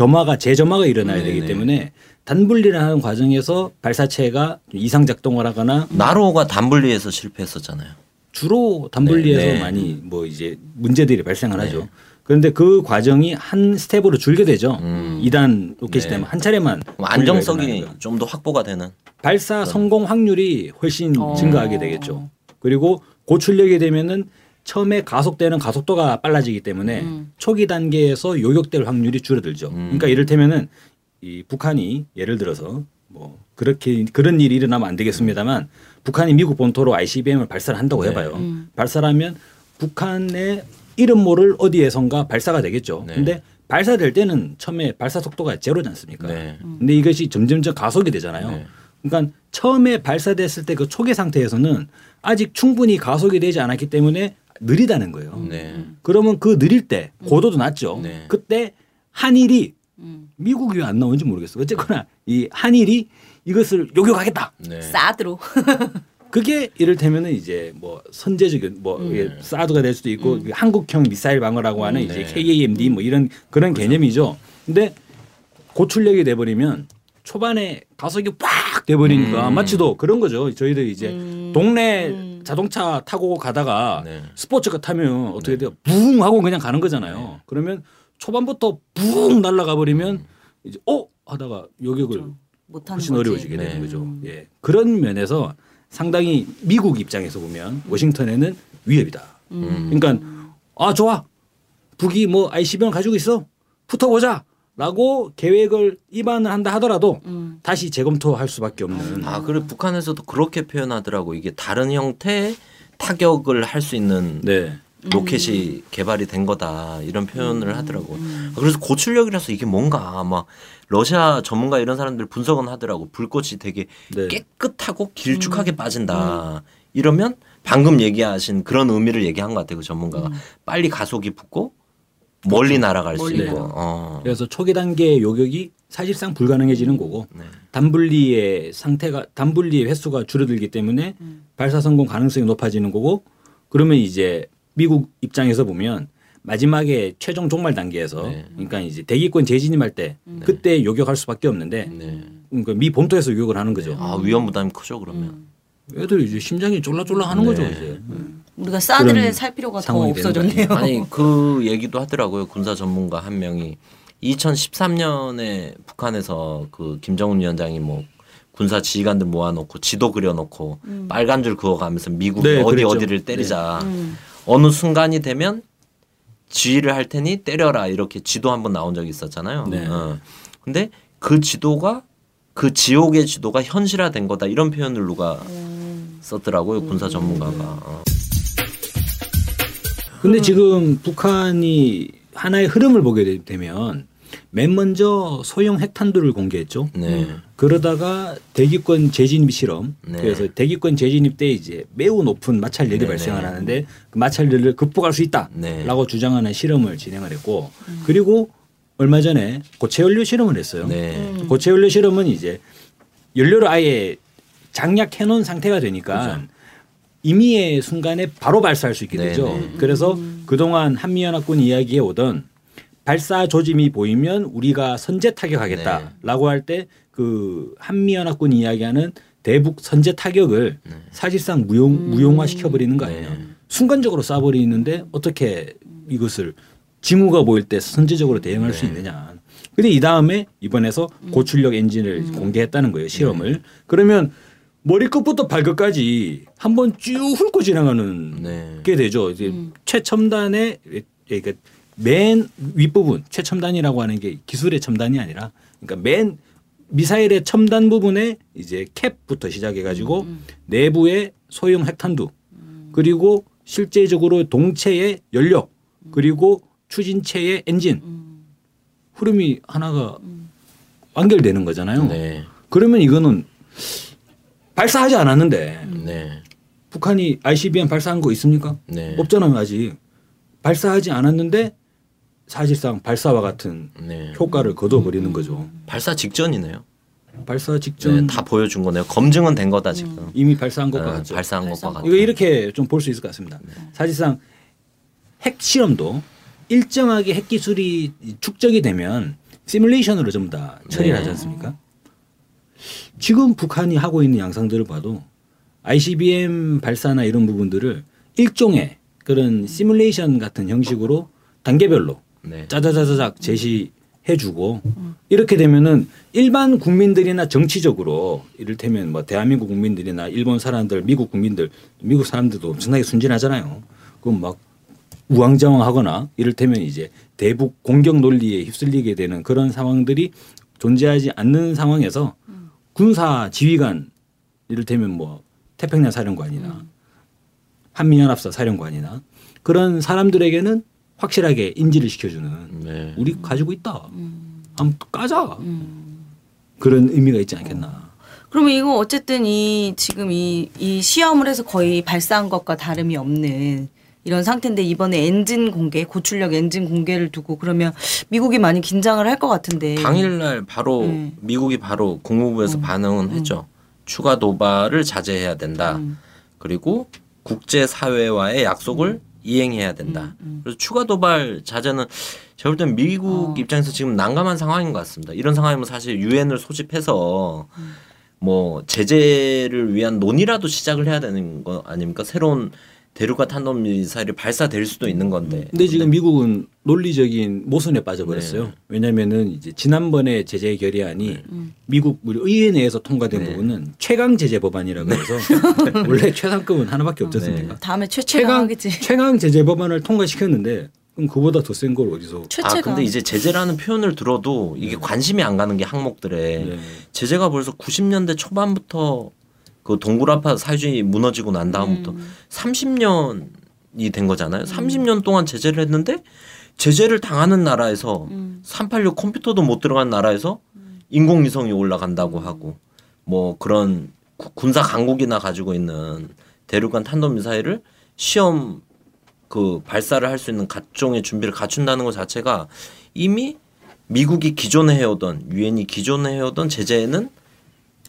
점화가 재점화가 일어나야 네네. 되기 때문에 단분리를 하는 과정에서 발사체가 이상 작동을 하거나 나로가 단분리에서 실패했었잖아요. 주로 단분리에서 네, 네. 많이 뭐 이제 문제들이 발생을 네. 하죠. 그런데 그 과정이 한 스텝으로 줄게 되죠. 음. 2단 로켓이 네. 되면 한 차례만 안정성이 좀 더 확보가 되는 발사 성공 확률이 훨씬 어. 증가하게 되겠죠. 그리고 고출력이 되면은 처음에 가속되는 가속도가 빨라지기 때문에 음. 초기 단계에서 요격될 확률이 줄어들죠. 음. 그러니까 이를테면은 이 북한이 예를 들어서 뭐 그렇게 그런 일이 일어나면 안 되겠습니다만 북한이 미국 본토로 ICBM을 발사를 한다고 네. 해봐요. 음. 발사하면 북한의 이름 모를 어디에선가 발사가 되겠죠. 네. 근데 발사될 때는 처음에 발사 속도가 제로지 않습니까? 네. 근데 이것이 점점점 가속이 되잖아요. 네. 그러니까 처음에 발사됐을 때 그 초기 상태에서는 아직 충분히 가속이 되지 않았기 때문에 느리다는 거예요. 네. 그러면 그 느릴 때 고도도 낮죠. 네. 그때 한일이 음. 미국이 왜 안 나오는지 모르겠어. 어쨌거나 이 한일이 이것을 요격하겠다. 네. 사드로. 그게 이를테면은 이제 뭐 선제적인 뭐 음. 사드가 될 수도 있고 음. 한국형 미사일 방어라고 하는 음. 이제 네. KAMD 뭐 이런 그런 그렇죠. 개념이죠. 근데 고출력이 돼버리면 초반에 가속이 빡 돼버리니까 음. 마치도 그런 거죠. 저희들 이제 음. 동네 음. 자동차 타고 가다가 네. 스포츠카 타면 어떻게 네. 돼요? 붕 하고 그냥 가는 거잖아요. 네. 그러면 초반부터 붕 날아가 버리면 이제 어 하다가 요격을. 훨씬 거지. 어려워지게 네. 되는 거죠. 예. 그런 면에서 상당히 미국 입장에서 보면 워싱턴에는 위협이다. 음. 그러니까 아 좋아 북이 뭐 ICBM 가지고 있어 붙어보자. 라고 계획을 입안을 한다 하더라도 음. 다시 재검토할 수밖에 없는. 아, 그리고 북한에서도 그렇게 표현하더라고. 이게 다른 형태의 타격을 할 수 있는 네. 로켓이 음. 개발이 된 거다 이런 표현을 음. 하더라고. 음. 그래서 고출력이라서 이게 뭔가 막 러시아 전문가 이런 사람들 분석은 하더라고. 불꽃이 되게 네. 깨끗하고 길쭉하게 음. 빠진다. 음. 이러면 방금 얘기하신 그런 의미를 얘기한 것 같아요. 그 전문가가 음. 빨리 가속이 붙고 멀리 그렇죠. 날아갈 멀리 수 있고. 어. 그래서 초기 단계의 요격이 사실상 불가능해지는 거고 네. 단분리의 상태가 단분리의 횟수가 줄어들기 때문에 발사 성공 가능성이 높아지는 거고 그러면 이제 미국 입장에서 보면 마지막에 최종 종말 단계에서 네. 그러니까 이제 대기권 재진입할 때 네. 그때 요격할 수밖에 없는데 네. 그러니까 미 본토에서 요격을 하는 거죠. 아 위험 부담이 크죠 그러면. 음. 애들 이제 심장이 쫄라쫄라 하는 거죠 네. 이제. 음. 우리가 사드를 살 필요가 더 없어졌네요. 아니 그 얘기도 하더라고요 군사 전문가 한 명이 2013년에 북한에서 그 김정은 위원장이 뭐 군사 지휘관들 모아놓고 지도 그려놓고 음. 빨간 줄 그어가면서 미국이 네, 어디 그랬죠. 어디를 때리자 네. 음. 어느 순간이 되면 지휘를 할 테니 때려라 이렇게 지도 한번 나온 적이 있었잖아요. 네. 어. 근데 그 지도가 그 지옥의 지도가 현실화된 거다 이런 표현을 누가 음. 썼더라고요 군사 전문가가. 어. 근데 지금 북한이 하나의 흐름을 보게 되면 맨 먼저 소형 핵탄두를 공개했죠. 네. 그러다가 대기권 재진입 실험. 네. 그래서 대기권 재진입 때 이제 매우 높은 마찰열이 네. 발생을 하는데 그 마찰열을 극복할 수 있다라고 네. 주장하는 실험을 진행을 했고 음. 그리고 얼마 전에 고체 연료 실험을 했어요. 네. 음. 고체 연료 실험은 이제 연료를 아예 장약해 놓은 상태가 되니까 그렇죠. 임의의 순간에 바로 발사할 수 있게 되죠. 네네. 그래서 음. 그동안 한미연합군 이야기에 오던 발사 조짐이 보이면 우리가 선제 타격하겠다라고 네. 할때 그 한미연합군 이야기하는 대북 선제 타격을 네. 사실상 무용 음. 무용화 시켜버리는 거 아니에요. 네. 순간적으로 쏴버리는데 어떻게 이것을 징후가 보일 때 선제적으로 대응할 네. 수 있느냐. 근데 이 다음에 이번에서 음. 고출력 엔진을 음. 공개했다는 거예요 시험을. 네. 그러면 머리끝부터 발끝까지 한번 쭉 훑고 지나가는 네. 게 되죠. 이제 음. 최첨단의 그러니까 맨 윗부분 최첨단이라고 하는 게 기술의 첨단이 아니라 그러니까 맨 미사일의 첨단 부분에 이제 캡부터 시작해 가지고 음, 음. 내부의 소형 핵탄두 음. 그리고 실제적으로 동체의 연료 그리고 추진체의 엔진 음. 흐름이 하나가 음. 완결되는 거잖아요. 네. 그러면 이거는 발사하지 않았는데 네. 북한이 ICBM 발사한 거 있습니까? 네. 없잖아요 아직. 발사하지 않았는데 사실상 발사와 같은 네. 효과를 거둬버리는 거죠. 발사 직전이네요. 발사 직전 네, 다 보여준 거네요. 검증은 된 거다 지금. 음. 이미 발사한 것과 네, 같죠. 발사한 것과 같 이거 이렇게 좀 볼 수 있을 것 같습니다. 네. 사실상 핵 실험도 일정하게 핵 기술이 축적이 되면 시뮬레이션으로 전부 다 처리를 네. 하지 않습니까? 지금 북한이 하고 있는 양상들을 봐도 ICBM 발사나 이런 부분들을 일종의 그런 시뮬레이션 같은 형식으로 단계별로 네. 짜자자자작 제시해주고 음. 이렇게 되면은 일반 국민들이나 정치적으로 이를테면 뭐 대한민국 국민들이나 일본 사람들, 미국 국민들, 미국 사람들도 엄청나게 순진하잖아요. 그럼 막 우왕좌왕하거나 이를테면 이제 대북 공격 논리에 휩쓸리게 되는 그런 상황들이 존재하지 않는 상황에서 음. 군사 지휘관 이를테면 뭐 태평양 사령관이나 음. 한미연합사 사령관이나 그런 사람들에게는 확실하게 인지를 시켜주는 네. 우리 가지고 있다. 음. 한번 까자. 음. 그런 의미가 있지 않겠나. 그러면 이거 어쨌든 이 지금 이, 이 시험을 해서 거의 발사한 것과 다름이 없는 이런 상태인데 이번에 엔진 공개, 고출력 엔진 공개를 두고 그러면 미국이 많이 긴장을 할 것 같은데. 당일날 바로 네. 미국이 바로 국무부에서 음. 반응은 음. 했죠. 추가 도발을 자제해야 된다. 음. 그리고 국제 사회와의 약속을 이행해야 된다. 음, 음. 그래서 추가 도발 자제는 제가 볼 때는 미국 어. 입장에서 지금 난감한 상황인 것 같습니다. 이런 상황이면 사실 유엔을 소집해서 음. 뭐 제재를 위한 논의라도 시작을 해야 되는 거 아닙니까? 새로운 대륙간 탄도 미사일이 발사될 수도 있는 건데. 근데 지금 미국은 논리적인 모순에 빠져버렸어요. 네. 왜냐하면은 이제 지난번에 제재 결의안이 네. 미국 우리 의회 내에서 통과된 네. 부분은 최강 제재 법안이라고 해서 원래 최상급은 하나밖에 없지 않습니까? 네. 다음에 최최강 최강, 최강 제재 법안을 통과시켰는데 그럼 그보다 더 센 걸 어디서? 최채가. 아 근데 이제 제재라는 표현을 들어도 이게 네. 관심이 안 가는 게 항목들에 네. 제재가 벌써 90년대 초반부터 그 동굴아파 사유지 무너지고 난 다음부터 음. 30년이 된 거잖아요. 음. 30년 동안 제재를 했는데 제재를 당하는 나라에서 음. 386 컴퓨터도 못 들어간 나라에서 음. 인공위성이 올라간다고 하고 뭐 그런 군사 강국이나 가지고 있는 대륙간 탄도미사일을 시험 그 발사를 할 수 있는 각종의 준비를 갖춘다는 것 자체가 이미 미국이 기존에 해오던 유엔이 기존에 해오던 제재는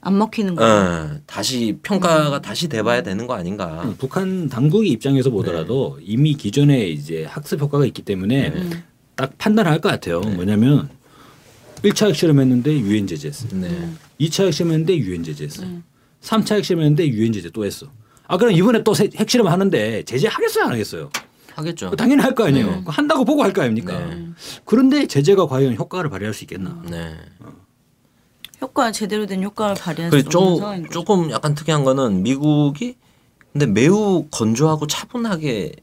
안 먹히는 거. 어, 다시 평가가 음. 다시 돼봐야 되는 거 아닌가. 음, 북한 당국의 입장에서 보더라도 네. 이미 기존에 이제 학습 효과가 있기 때문에 네. 딱 판단할 것 같아요. 네. 뭐냐면 1차 핵실험했는데 유엔 제재했어. 네. 2차 핵실험했는데 유엔 제재했어. 네. 3차 핵실험했는데 유엔 제재 또 했어. 아 그럼 이번에 또 핵실험 하는데 제재 하겠어요 안 하겠어요? 하겠죠. 당연히 할 거 아니에요. 네. 한다고 보고 할 거 아닙니까? 네. 그런데 제재가 과연 효과를 발휘할 수 있겠나? 네. 효과 제대로 된 효과를 발휘할 수 없는 상황인 조금 약간 특이한 거는 미국이 근데 매우 건조하고 차분하게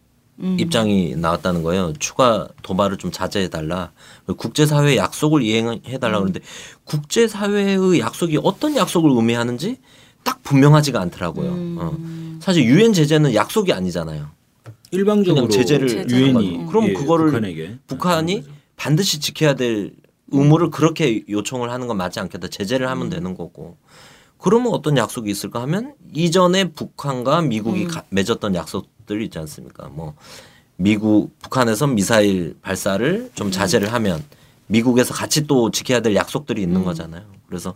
음. 입장이 나왔다는 거예요. 추가 도발을 좀 자제해 달라. 국제 사회 약속을 이행해 달라 음. 그러는데 국제 사회의 약속이 어떤 약속을 의미하는지 딱 분명하지가 않더라고요. 음. 어. 사실 유엔 제재는 약속이 아니잖아요. 일방적으로 제재를 유엔이 그럼 예, 그거를 북한에게. 북한이 반드시 지켜야 될 의무를 그렇게 요청을 하는 건 맞지 않겠다. 제재를 하면 음. 되는 거고. 그러면 어떤 약속이 있을까 하면 이전에 북한과 미국이 음. 맺었던 약속들이 있지 않습니까? 뭐 미국 북한에서 미사일 발사를 좀 음. 자제를 하면 미국에서 같이 또 지켜야 될 약속들이 있는 음. 거잖아요. 그래서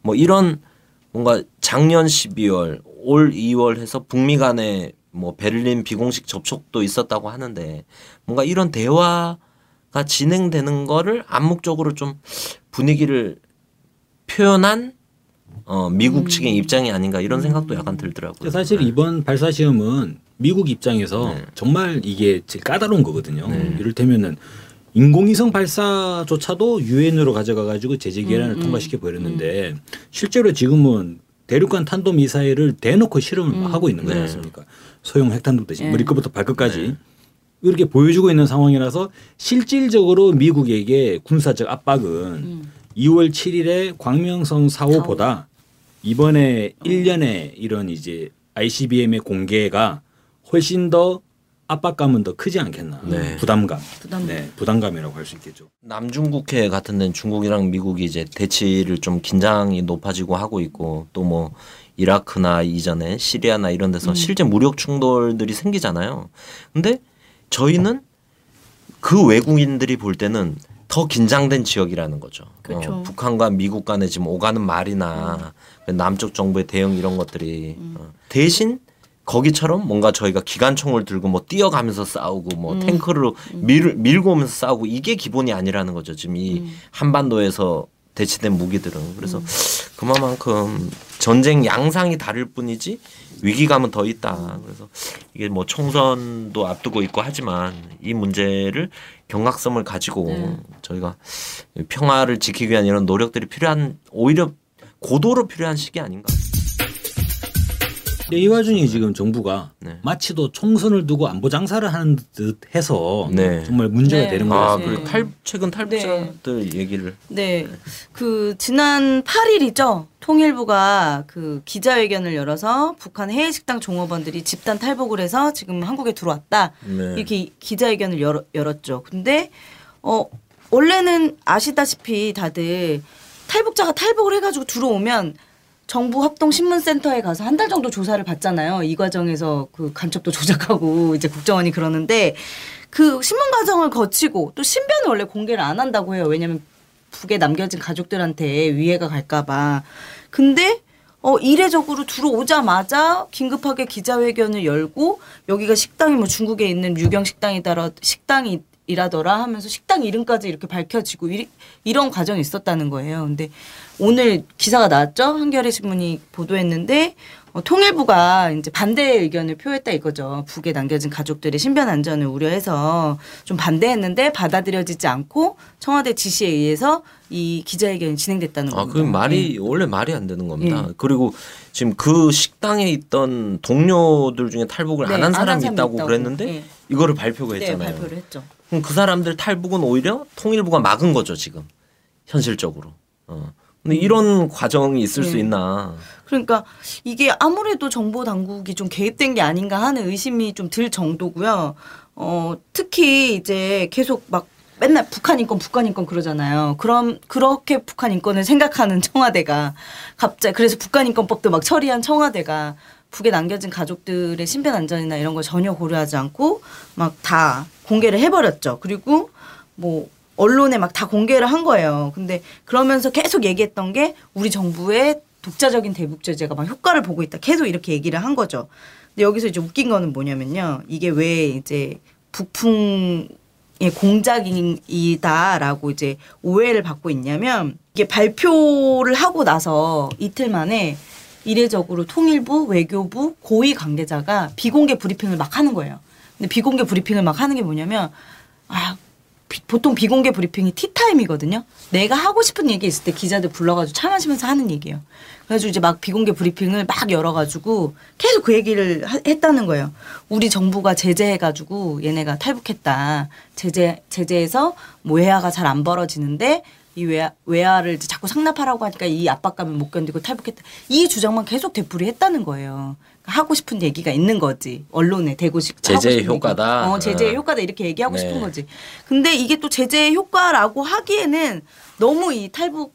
뭐 이런 뭔가 작년 12월 올 2월 해서 북미 간에 뭐 베를린 비공식 접촉도 있었다고 하는데 뭔가 이런 대화 가 진행되는 거를 암묵적으로 좀 분위기를 표현한 어, 미국 음. 측의 입장이 아닌가 이런 생각도 약간 들더라고요. 사실 네. 이번 발사 시험은 미국 입장에서 네. 정말 이게 제일 까다로운 거거든요. 네. 이를테면은 인공위성 발사조차도 유엔으로 가져가 가지고 제재 계란을 음, 음, 통과시켜 버렸는데 음. 실제로 지금은 대륙간 탄도 미사일을 대놓고 실험을 음. 하고 있는 거지 네. 않습니까? 소형 핵탄두 대신 네. 머리끝부터 발끝까지 네. 이렇게 보여주고 있는 상황이라서 실질적으로 미국에게 군사적 압박은 음. 2월 7일에 광명성 사고보다 이번에 어. 1년에 이런 이제 ICBM의 공개가 훨씬 더 압박감은 더 크지 않겠나. 네. 부담감. 부담감. 네, 부담감이라고 할 수 있겠죠. 남중국해 같은 데는 중국이랑 미국이 이제 대치를 좀 긴장이 높아지고 하고 있고 또 뭐 이라크나 이전에 시리아나 이런 데서 음. 실제 무력 충돌들이 생기잖아요. 근데 저희는 그 외국인들이 볼 때는 더 긴장된 지역이라는 거죠. 그렇죠. 어, 북한과 미국 간에 지금 오가는 말이나 음. 남쪽 정부의 대응 이런 것들이 음. 어. 대신 거기처럼 뭔가 저희가 기관총을 들고 뭐 뛰어가면서 싸우고 뭐 음. 탱크를 밀, 밀고 오면서 싸우고 이게 기본이 아니라는 거죠. 지금 이 음. 한반도에서 대치된 무기들은 그래서 음. 그만큼 전쟁 양상이 다를 뿐이지 위기감은 더 있다. 그래서 이게 뭐 총선도 앞두고 있고 하지만 이 문제를 경각성을 가지고 네. 저희가 평화를 지키기 위한 이런 노력들이 필요한 오히려 고도로 필요한 시기 아닌가. 이 와중에 지금 정부가 네. 마치도 총선을 두고 안보 장사를 하는 듯 해서 네. 정말 문제가 네. 되는 거예요. 아, 그리고 탈 최근 탈북자들 네. 얘기를 네. 그 지난 8일이죠. 통일부가 그 기자회견을 열어서 북한 해외 식당 종업원들이 집단 탈북을 해서 지금 한국에 들어왔다. 네. 이렇게 기자회견을 열, 열었죠. 근데 어 원래는 아시다시피 다들 탈북자가 탈북을 해가지고 들어오면 정부 합동 신문센터에 가서 한 달 정도 조사를 받잖아요. 이 과정에서 그 간첩도 조작하고 이제 국정원이 그러는데 그 신문 과정을 거치고 또 신변을 원래 공개를 안 한다고 해요. 왜냐하면 북에 남겨진 가족들한테 위해가 갈까봐. 근데 어 이례적으로 들어오자마자 긴급하게 기자회견을 열고 여기가 식당이 뭐 중국에 있는 유경 식당이더라 식당이 이라더라 하면서 식당 이름까지 이렇게 밝혀지고 이, 이런 과정이 있었다는 거예요. 근데 오늘 기사가 나왔죠. 한겨레 신문이 보도했는데 어, 통일부가 이제 반대 의견을 표했다 이거죠. 북에 남겨진 가족들의 신변 안전을 우려해서 좀 반대했는데 받아들여지지 않고 청와대 지시에 의해서 이 기자회견이 진행됐다는 겁니다. 아, 그 말이 네. 원래 말이 안 되는 겁니다. 네. 그리고 지금 그 식당에 있던 동료들 중에 탈북을 네, 안한 사람이 있다고, 있다고, 그랬는데 네. 이거를 발표가 네, 했잖아요. 발표를 했죠. 그럼 그 사람들 탈북은 오히려 통일부가 막은 거죠 지금 현실적으로. 어. 근데 이런 과정이 있을 네. 수 있나? 그러니까 이게 아무래도 정보 당국이 좀 개입된 게 아닌가 하는 의심이 좀 들 정도고요. 어, 특히 이제 계속 막 맨날 북한 인권, 북한 인권 그러잖아요. 그럼 그렇게 북한 인권을 생각하는 청와대가 갑자기 그래서 북한 인권법도 막 처리한 청와대가 북에 남겨진 가족들의 신변 안전이나 이런 걸 전혀 고려하지 않고 막 다 공개를 해버렸죠. 그리고 뭐 언론에 막 다 공개를 한 거예요. 근데 그러면서 계속 얘기했던 게 우리 정부의 독자적인 대북 제재가 막 효과를 보고 있다. 계속 이렇게 얘기를 한 거죠. 근데 여기서 이제 웃긴 거는 뭐냐면요. 이게 왜 이제 북풍의 공작이다라고 이제 오해를 받고 있냐면 이게 발표를 하고 나서 이틀 만에 이례적으로 통일부, 외교부, 고위 관계자가 비공개 브리핑을 막 하는 거예요. 근데 비공개 브리핑을 막 하는 게 뭐냐면 아 비, 보통 비공개 브리핑이 티타임이거든요. 내가 하고 싶은 얘기 있을 때 기자들 불러가지고 차 마시면서 하는 얘기예요. 그래가지고 이제 막 비공개 브리핑을 막 열어가지고 계속 그 얘기를 하, 했다는 거예요. 우리 정부가 제재해가지고 얘네가 탈북했다. 제재 제재해서 뭐 외화가 잘 안 벌어지는데 이 외화, 외화를 자꾸 상납하라고 하니까 이 압박감을 못 견디고 탈북했다. 이 주장만 계속 되풀이했다는 거예요. 하고 싶은 얘기가 있는 거지 언론에 대고 싶 제재의 효과다. 어 제재의 어. 효과다 이렇게 얘기하고 네. 싶은 거지. 근데 이게 또 제재의 효과라고 하기에는 너무 이 탈북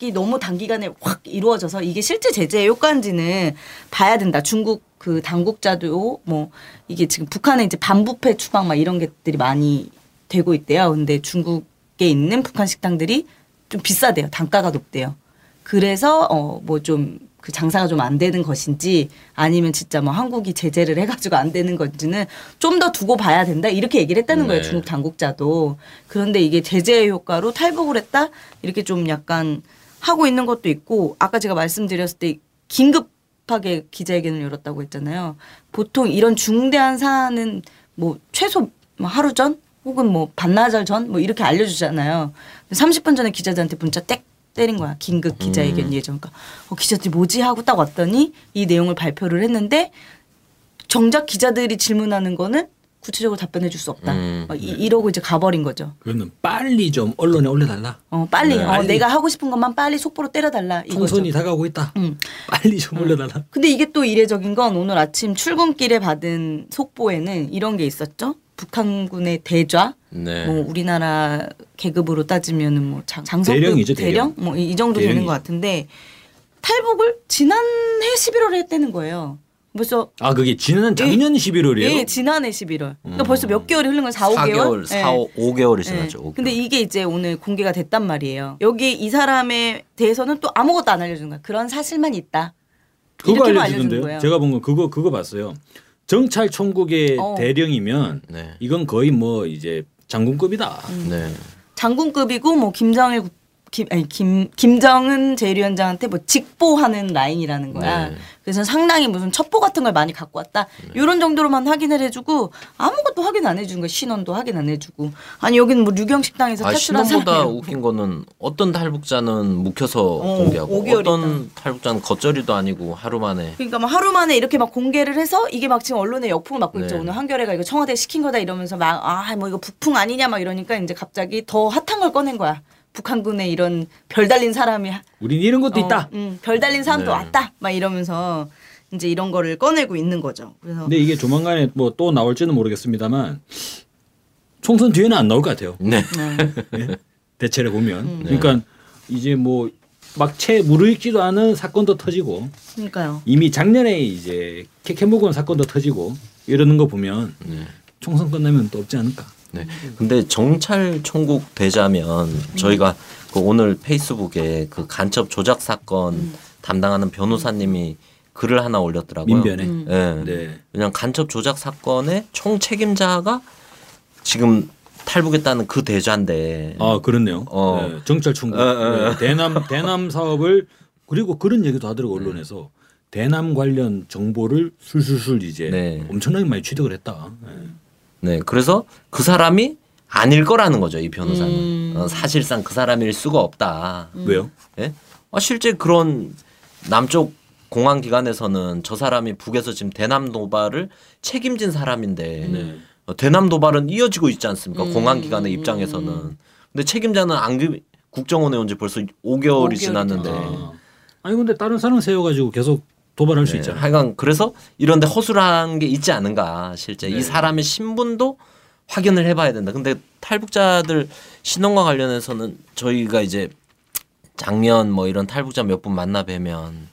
이 너무 단기간에 확 이루어져서 이게 실제 제재의 효과인지는 봐야 된다. 중국 그 당국자도 뭐 이게 지금 북한에 이제 반부패 추방 막 이런 것들이 많이 되고 있대요. 근데 중국에 있는 북한 식당들이 좀 비싸대요. 단가가 높대요. 그래서 어 뭐 좀 그 장사가 좀 안 되는 것인지 아니면 진짜 뭐 한국이 제재를 해가지고 안 되는 건지는 좀 더 두고 봐야 된다? 이렇게 얘기를 했다는 거예요 네. 중국 당국자도. 그런데 이게 제재의 효과로 탈북을 했다? 이렇게 좀 약간 하고 있는 것도 있고 아까 제가 말씀드렸을 때 긴급하게 기자회견을 열었다고 했잖아요. 보통 이런 중대한 사안은 뭐 최소 뭐 하루 전 혹은 뭐 반나절 전 뭐 이렇게 알려주잖아요. 30분 전에 기자들한테 문자 땡 때린 거야. 긴급 기자회견 음. 예정. 그러니까 어, 기자들이 뭐지 하고 딱 왔더니 이 내용을 발표를 했는데 정작 기자들이 질문하는 거는 구체적으로 답변해 줄 수 없다. 음. 이, 이러고 이제 가버린 거죠. 그러면 빨리 좀 언론에 올려달라. 어 빨리. 네. 어, 빨리. 내가 하고 싶은 것만 빨리 속보로 때려달라. 총선이 다가오고 있다. 음. 빨리 좀 음. 올려달라. 근데 이게 또 이례적인 건 오늘 아침 출근길에 받은 속보에는 이런 게 있었죠. 북한군의 대좌, 네. 뭐 우리나라 계급으로 따지면은 뭐 장, 장성급 대령이죠, 대령, 대령? 뭐 이 정도 대령이죠. 되는 것 같은데 탈북을 지난해 11월에 했다는 거예요. 벌써 아 그게 지난 작년 예, 11월이에요? 예, 지난해 11월. 그러니까 음. 벌써 몇 개월이 흐른 건 4, 5개월. 4개월, 4, 예. 5개월이 지났죠. 예. 근데 이게 이제 오늘 공개가 됐단 말이에요. 여기 이 사람에 대해서는 또 아무것도 안 알려준 거야. 그런 사실만 있다. 그거 알려주던데요? 제가 본 건 그거 그거 봤어요. 정찰 총국의 어. 대령이면 네. 이건 거의 뭐 이제 장군급이다. 음. 네. 장군급이고 뭐 김정일 김, 아니, 김, 김정은 제1위원장한테 뭐 직보하는 라인이라는 거야. 네. 그래서 상당히 무슨 첩보 같은 걸 많이 갖고 왔다. 네. 이런 정도로만 확인을 해주고 아무것도 확인 안 해주는 거야. 신원도 확인 안 해주고. 아니 여기는 뭐 류경 식당에서 아, 신원보다 웃긴 거는 어떤 탈북자는 묵혀서 어, 공개하고 5개월 어떤. 탈북자는 겉절이도 아니고 하루 만에. 그러니까 막 하루 만에 이렇게 막 공개를 해서 이게 막 지금 언론에 역풍을 맞고 네. 있죠. 오늘 한겨레가 이거 청와대 시킨 거다 이러면서 막 아 뭐 이거 북풍 아니냐 막 이러니까 이제 갑자기 더 핫한 걸 꺼낸 거야. 북한군에 이런 별 달린 사람이 우린 이런 것도 어, 있다. 음, 별 달린 사람도 네. 왔다. 막 이러면서 이제 이런 거를 꺼내고 있는 거죠. 그래서 근데 이게 조만간에 뭐 또 나올지는 모르겠습니다만 총선 뒤에는 안 나올 것 같아요. 네. 네. 대체를 보면 음. 그러니까 이제 뭐 막채 무르익지도 않은 사건도 터지고 그러니까요. 이미 작년에 이제 캐캐묵은 사건도 터지고 이러는 거 보면 네. 총선 끝나면 또 없지 않을까. 네. 근데 정찰 총국 되자면 저희가 그 오늘 페이스북에 그 간첩 조작 사건 음. 담당하는 변호사님이 글을 하나 올렸더라고요. 민변에. 음. 네. 네. 그냥 간첩 조작 사건의 총 책임자가 지금 탈북했다는 그 대자인데. 아 그렇네요. 어. 네. 정찰 총국 어, 어. 네. 대남 대남 사업을 그리고 그런 얘기도 하더라고 언론에서 대남 관련 정보를 술술술 이제 네. 엄청나게 많이 취득을 했다. 네. 네, 그래서 그 사람이 아닐 거라는 거죠 이 변호사는 음. 어, 사실상 그 사람일 수가 없다. 음. 왜요? 예? 아, 실제 그런 남쪽 공항 기관에서는 저 사람이 북에서 지금 대남 도발을 책임진 사람인데 네. 어, 대남 도발은 이어지고 있지 않습니까? 음. 공항 기관의 입장에서는. 근데 책임자는 안기 국정원에 온 지 벌써 5개월이, 5개월이 지났는데. 아. 아니 근데 다른 사람 세워가지고 계속 도발할 네. 수 있잖아요. 하여간 그래서 이런데 허술한 게 있지 않은가 실제 네. 이 사람의 신분도 확인을 해봐야 된다. 근데 탈북자들 신원과 관련해서는 저희가 이제 작년 뭐 이런 탈북자 몇 분 만나 뵈면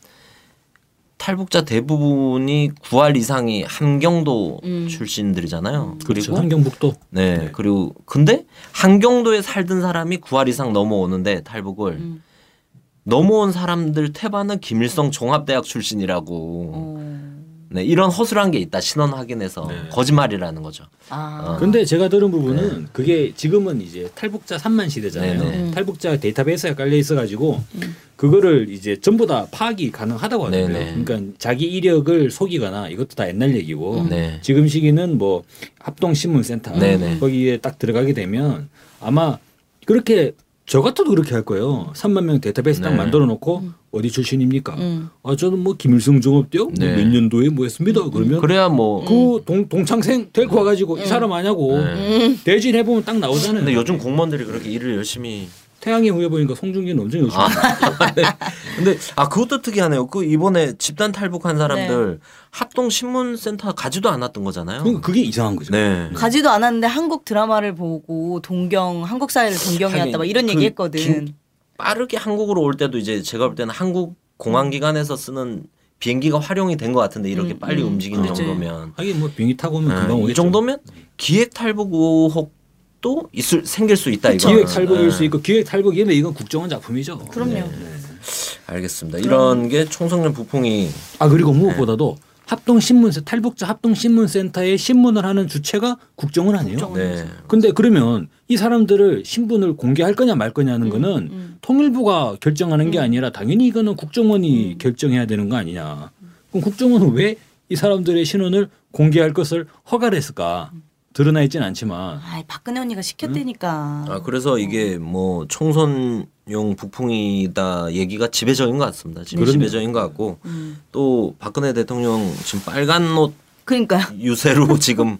탈북자 대부분이 9할 이상이 함경도 음. 출신들이잖아요. 그렇죠. 그리고 함경북도. 네, 네, 그리고 근데 함경도에 살던 사람이 9할 이상 넘어오는데 탈북을 음. 넘어온 사람들 태반은 김일성 종합대학 출신이라고. 어. 네, 이런 허술한 게 있다 신원 확인해서 네. 거짓말이라는 거죠. 아. 근데 제가 들은 부분은 그게 지금은 이제 탈북자 3만 시대잖아요. 네, 네. 탈북자 데이터베이스가 깔려 있어가지고 그거를 이제 전부 다 파악이 가능하다고 하더라고요. 네, 네. 그러니까 자기 이력을 속이거나 이것도 다 옛날 얘기고 네. 지금 시기는 뭐 합동 신문센터 네, 네. 거기에 딱 들어가게 되면 아마 그렇게 저 같아도 그렇게 할 거예요. 3만 명 데이터베이스 딱 네. 만들어 놓고 어디 출신입니까? 음. 아 저는 뭐 김일성 종업대요 뭐 네. 몇 년도에 뭐 했습니다. 그러면 그래야 뭐 그 동, 동창생 데리고 와가지고 이 사람 아냐고 네. 대진 해보면 딱 나오잖아요. 근데 요즘 공무원들이 그렇게 일을 열심히 태양의 후예 보니까 송중기는 엄청 열심히. 아, 네. 근데 아 그것도 특이하네요. 그 이번에 집단 탈북한 사람들 합동 신문센터 가지도 않았던 거잖아요. 그러니까 그게 이상한 거죠. 네. 가지도 않았는데 한국 드라마를 보고 동경 한국 사회를 동경해왔다 막 이런 그 얘기했거든. 김- 빠르게 한국으로 올 때도 이제 제가 볼 때는 한국 공항 기관에서 쓰는 비행기가 활용이 된 것 같은데 이렇게 음, 빨리 음. 움직인 그렇지. 정도면 하긴 뭐 비행기 타고 오면 금방 네, 오겠죠. 이 정도면 기획 탈북 의혹 도 있을 생길 수 있다 이거. 기획 탈북일 수 있고 기획 탈북이면 이건 국정원 작품이죠. 그럼요. 네. 알겠습니다. 이런 게 청소년 부풍이 아 그리고 무엇보다도 합동 신문센 탈북자 합동 신문센터에 신문을 하는 주체가 국정원 아니에요? 국정원. 네. 근데 그러면 이 사람들을 신분을 공개할 거냐 말 거냐는 거는 음. 통일부가 결정하는 게 아니라 당연히 이거는 국정원이 결정해야 되는 거 아니냐. 그럼 국정원은 왜 이 사람들의 신원을 공개할 것을 허가를 했을까? 드러나 있지는 않지만 아, 박근혜 언니가 시켰다니까. 아 그래서 이게 뭐 청소년 부풍이다 얘기가 지배적인 것 같습니다. 지금 그럼요. 지배적인 것 같고 또 박근혜 대통령 지금 빨간 옷 그러니까 유세로 지금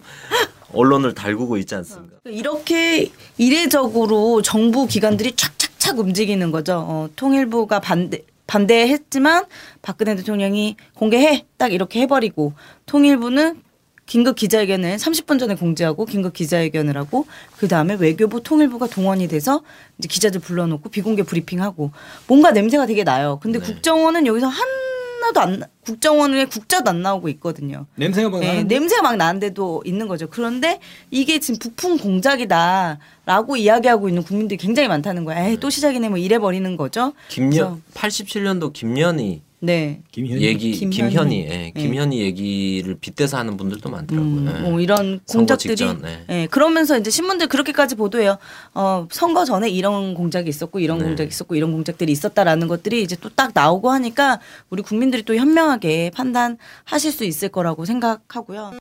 언론을 달구고 있지 않습니까? 이렇게 이례적으로 정부 기관들이 착착착 움직이는 거죠. 어, 통일부가 반대 반대했지만 박근혜 대통령이 공개해 딱 이렇게 해버리고 통일부는 긴급 기자회견을 30분 전에 공지하고 긴급 기자회견을 하고 그 다음에 외교부 통일부가 동원이 돼서 이제 기자들 불러놓고 비공개 브리핑하고 뭔가 냄새가 되게 나요. 근데 네. 국정원은 여기서 하나도 안 나- 국정원에 국자도 안 나오고 있거든요. 냄새가 막 네, 나는데 냄새가 막 나는데도 있는 거죠. 그런데 이게 지금 부품 공작이다라고 이야기하고 있는 국민들이 굉장히 많다는 거야. 에이, 또 시작이네 뭐 이래 버리는 거죠. 김연 87년도 김연희 네. 김현희 얘기 김현희. 김현희 예, 김현희 얘기를 빗대서 하는 분들도 많더라고요. 음, 예. 뭐 이런 공작들이 직전, 네. 예, 그러면서 이제 신문들 그렇게까지 보도해요. 어, 선거 전에 이런 공작이 있었고 이런 네. 공작이 있었고 이런 공작들이 있었다라는 것들이 이제 또 딱 나오고 하니까 우리 국민들이 또 현명하게 판단하실 수 있을 거라고 생각하고요.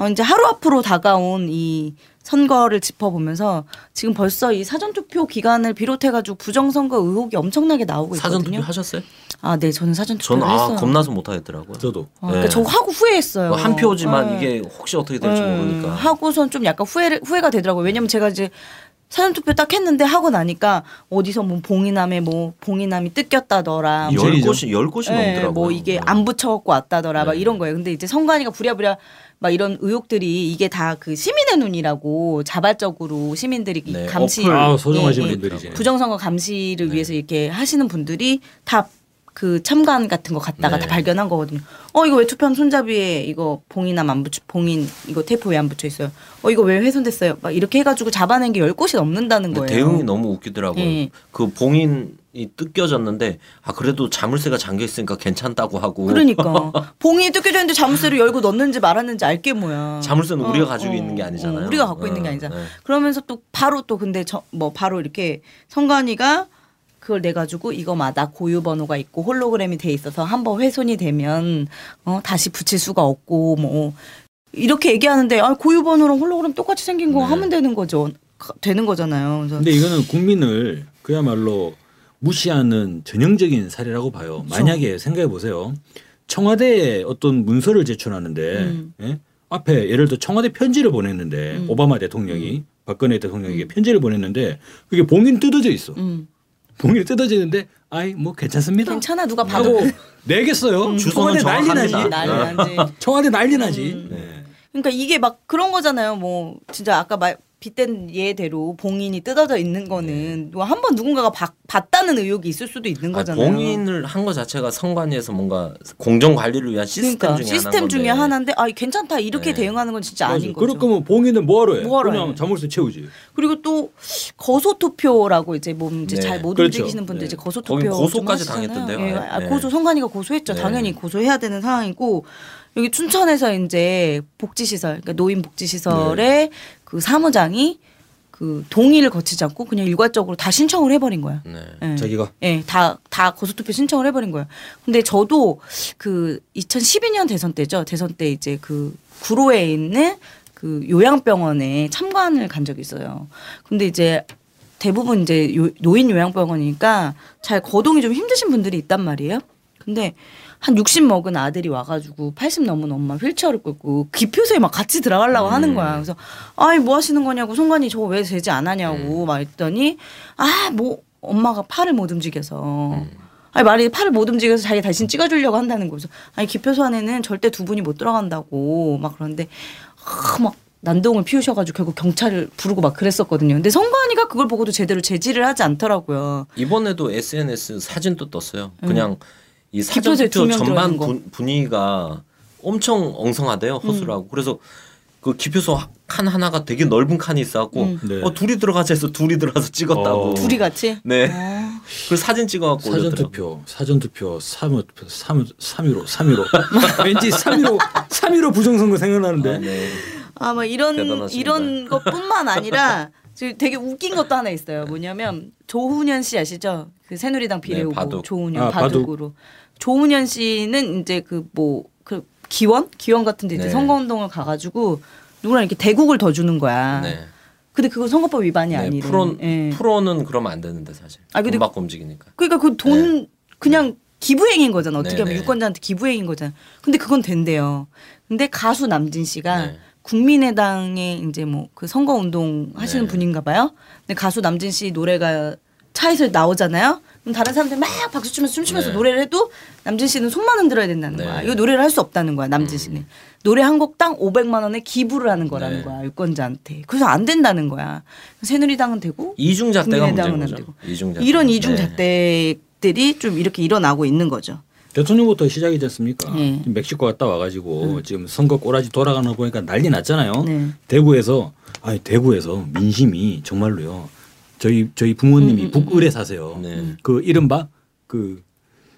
어, 이제 하루 앞으로 다가온 이 선거를 짚어보면서 지금 벌써 이 사전투표 기간을 비롯해가지고 부정선거 의혹이 엄청나게 나오고 사전 투표 있거든요. 하셨어요? 아, 네, 저는 사전투표를 저는 아 했어요. 겁나서 못 하겠더라고요. 저도 어, 그러니까 네. 저 하고 후회했어요. 뭐한 표지만 네. 이게 혹시 어떻게 될지 네. 모르니까. 하고선 좀 약간 후회 후회가 되더라고요. 왜냐면 제가 이제 사전 투표 딱 했는데 하고 나니까 어디서 뭐 봉이남에 뭐 봉이남이 뜯겼다더라. 뭐 열. 곳이 열 곳이 네, 넘더라고요. 뭐 이게 안 붙여갖고 왔다더라 막 네. 이런 거예요. 근데 이제 선관위가 부랴부랴 막 이런 의혹들이 이게 다 그 시민의 눈이라고 자발적으로 시민들이 이 네, 감시. 아 소중하신 예, 예. 분들이지. 부정선거 감시를 네. 위해서 이렇게 하시는 분들이 다 그 참관 같은 거 갖다가 네. 다 발견한 거거든요. 어 이거 왜 투표함 손잡이에 이거 봉이남 안 붙여 봉인 이거 테이프 왜 안 붙여 있어요? 어 이거 왜 훼손됐어요? 막 이렇게 해가지고 잡아낸 게 열 곳이 넘는다는 거예요. 대응이 너무 웃기더라고요. 예. 그 봉인 이 뜯겨졌는데 아 그래도 자물쇠가 잠겨 있으니까 괜찮다고 하고. 그러니까 봉이 뜯겨졌는데 자물쇠를 열고 넣는지 말았는지 알게 뭐야. 자물쇠는 어, 우리가 가지고 어, 있는 게 아니잖아요. 어, 우리가 갖고 있는 게 어, 아니잖아. 네. 그러면서 또 바로 또 근데 저 뭐 바로 이렇게 선관위가 그걸 내 가지고 이거마다 고유 번호가 있고 홀로그램이 돼 있어서 한번 훼손이 되면 어 다시 붙일 수가 없고 뭐 이렇게 얘기하는데 아 고유 번호랑 홀로그램 똑같이 생긴 거 네. 하면 되는 거죠. 가- 되는 거잖아요. 그래서 근데 이거는 국민을 그야말로 무시하는 전형적인 사례라고 봐요. 만약에 생각해 보세요. 청와대에 어떤 문서를 제출하는데 음. 예? 앞에 예를 들어 청와대 편지를 보냈는데 음. 오바마 대통령이 박근혜 대통령에게 편지를 보냈는데 그게 봉인 뜯어져 있어. 음. 봉인이 뜯어져 있는데 아이 뭐 괜찮습니다. 괜찮아 누가 봐도 내겠어요. 주소는 청와대 난리 나지. 난리 나지. 청와대 난리 나지. 음. 네. 그러니까 이게 막 그런 거잖아요. 뭐 진짜 아까 말 빗댄 예대로 봉인이 뜯어져 있는 거는 뭐한번 누군가가 바, 봤다는 의혹이 있을 수도 있는 아, 거잖아요. 봉인을 한거 자체가 성관위에서 뭔가 공정 관리를 위한 시스템 그러니까 중에 시스템 중에 하나인. 하나인데 아 괜찮다 이렇게 네. 대응하는 건 진짜 맞아. 아닌 거죠. 그럴 거면 봉인은 뭐하러 해? 뭐하러 그냥 해? 자물쇠 채우지. 그리고 또 거소 투표라고 이제 뭐 이제 네. 잘못 그렇죠. 움직이시는 분들 네. 이제 거소 거기 투표 하시잖아요. 당했던데요. 예, 네. 아, 네. 고소 성관이가 고소했죠. 네. 당연히 고소해야 되는 상황이고 여기 춘천에서 이제 복지시설, 그러니까 노인 복지시설의 네. 그 사무장이 그 동의를 거치지 않고 그냥 일괄적으로 다 신청을 해버린 거야. 네. 예. 자기가 예, 다, 다 고소투표 신청을 해버린 거예요. 근데 저도 그 2012년 대선 때죠. 대선 때 이제 그 구로에 있는 그 요양병원에 참관을 간 적이 있어요. 근데 이제 대부분 이제 요, 노인 요양병원이니까 잘 거동이 좀 힘드신 분들이 있단 말이에요. 근데 한 60 먹은 아들이 와가지고 80 넘은 엄마 휠체어를 끌고 기표소에 막 같이 들어가려고 하는 거야. 그래서 아이 뭐 하시는 거냐고 송관이 저거 왜 제지 안 하냐고 막 했더니 아 뭐 엄마가 팔을 못 움직여서 아니 말이 팔을 못 움직여서 자기 다시 찍어주려고 한다는 거죠. 아니 기표소 안에는 절대 두 분이 못 들어간다고 막 그러는데 아, 막 난동을 피우셔가지고 결국 경찰을 부르고 막 그랬었거든요. 근데 성관이가 그걸 보고도 제대로 제지를 하지 않더라고요. 이번에도 SNS 사진도 떴어요. 그냥 이 사전 투표 전반. 분, 분위기가 엄청 엉성하대요 음. 허술하고 그래서 그 기표소 칸 하나가 되게 넓은 칸이 있어갖고 음. 네. 어 둘이 들어가자 해서 둘이 들어가서 찍었다고. 어. 둘이 같이. 네. 어. 그 사진 찍어갖고 사전. 투표, 사전 투표 3 3 3위로 3위로 왠지 3위로 3위로 부정선거 생각나는데. 아, 네. 아, 뭐 이런 대단하십니다. 이런 것뿐만 아니라 되게 웃긴 것도 하나 있어요. 뭐냐면 조훈현 씨 아시죠? 그 새누리당 비례후보 네, 바둑. 조훈현 아, 바둑. 바둑으로. 조훈현 씨는 이제 그 뭐 그 기원 기원 같은데 이제 네. 선거운동을 가가지고 누구랑 이렇게 대국을 더 주는 거야. 네. 근데 그건 선거법 위반이 네. 아니래. 프로 예. 프로는 그러면 안 되는데 사실. 아, 근데 돈 받고 움직이니까. 그러니까 그 돈 그냥 기부행인 거잖아. 어떻게 네, 하면 네. 유권자한테 기부행인 거잖아. 근데 그건 된대요. 근데 가수 남진 씨가 네. 국민의당에 이제 뭐 그 선거 운동 하시는 네. 분인가 봐요. 근데 가수 남진 씨 노래가 차에서 나오잖아요. 그럼 다른 사람들 막 박수 치면서 춤추면서 네. 노래를 해도 남진 씨는 손만 흔들어야 된다는 네. 거야. 이거 노래를 할 수 없다는 거야. 남진 씨는. 노래 한 곡당 500만 원에 기부를 하는 거라는 네. 거야. 유권자한테. 그래서 안 된다는 거야. 새누리당은 되고 이중잣대가 국민의당은 문제인 안 거죠. 되고. 이중잣대. 이런 이중 네. 잣대들이 좀 이렇게 일어나고 있는 거죠. 대통령부터 시작이지 않습니까? 네. 멕시코 갔다 와가지고 지금 선거 꼬라지 돌아가는 거 보니까 난리 났잖아요. 네. 대구에서 아니 대구에서 민심이 정말로요. 저희 저희 부모님이 음, 북을에 사세요. 네. 그 이른바 그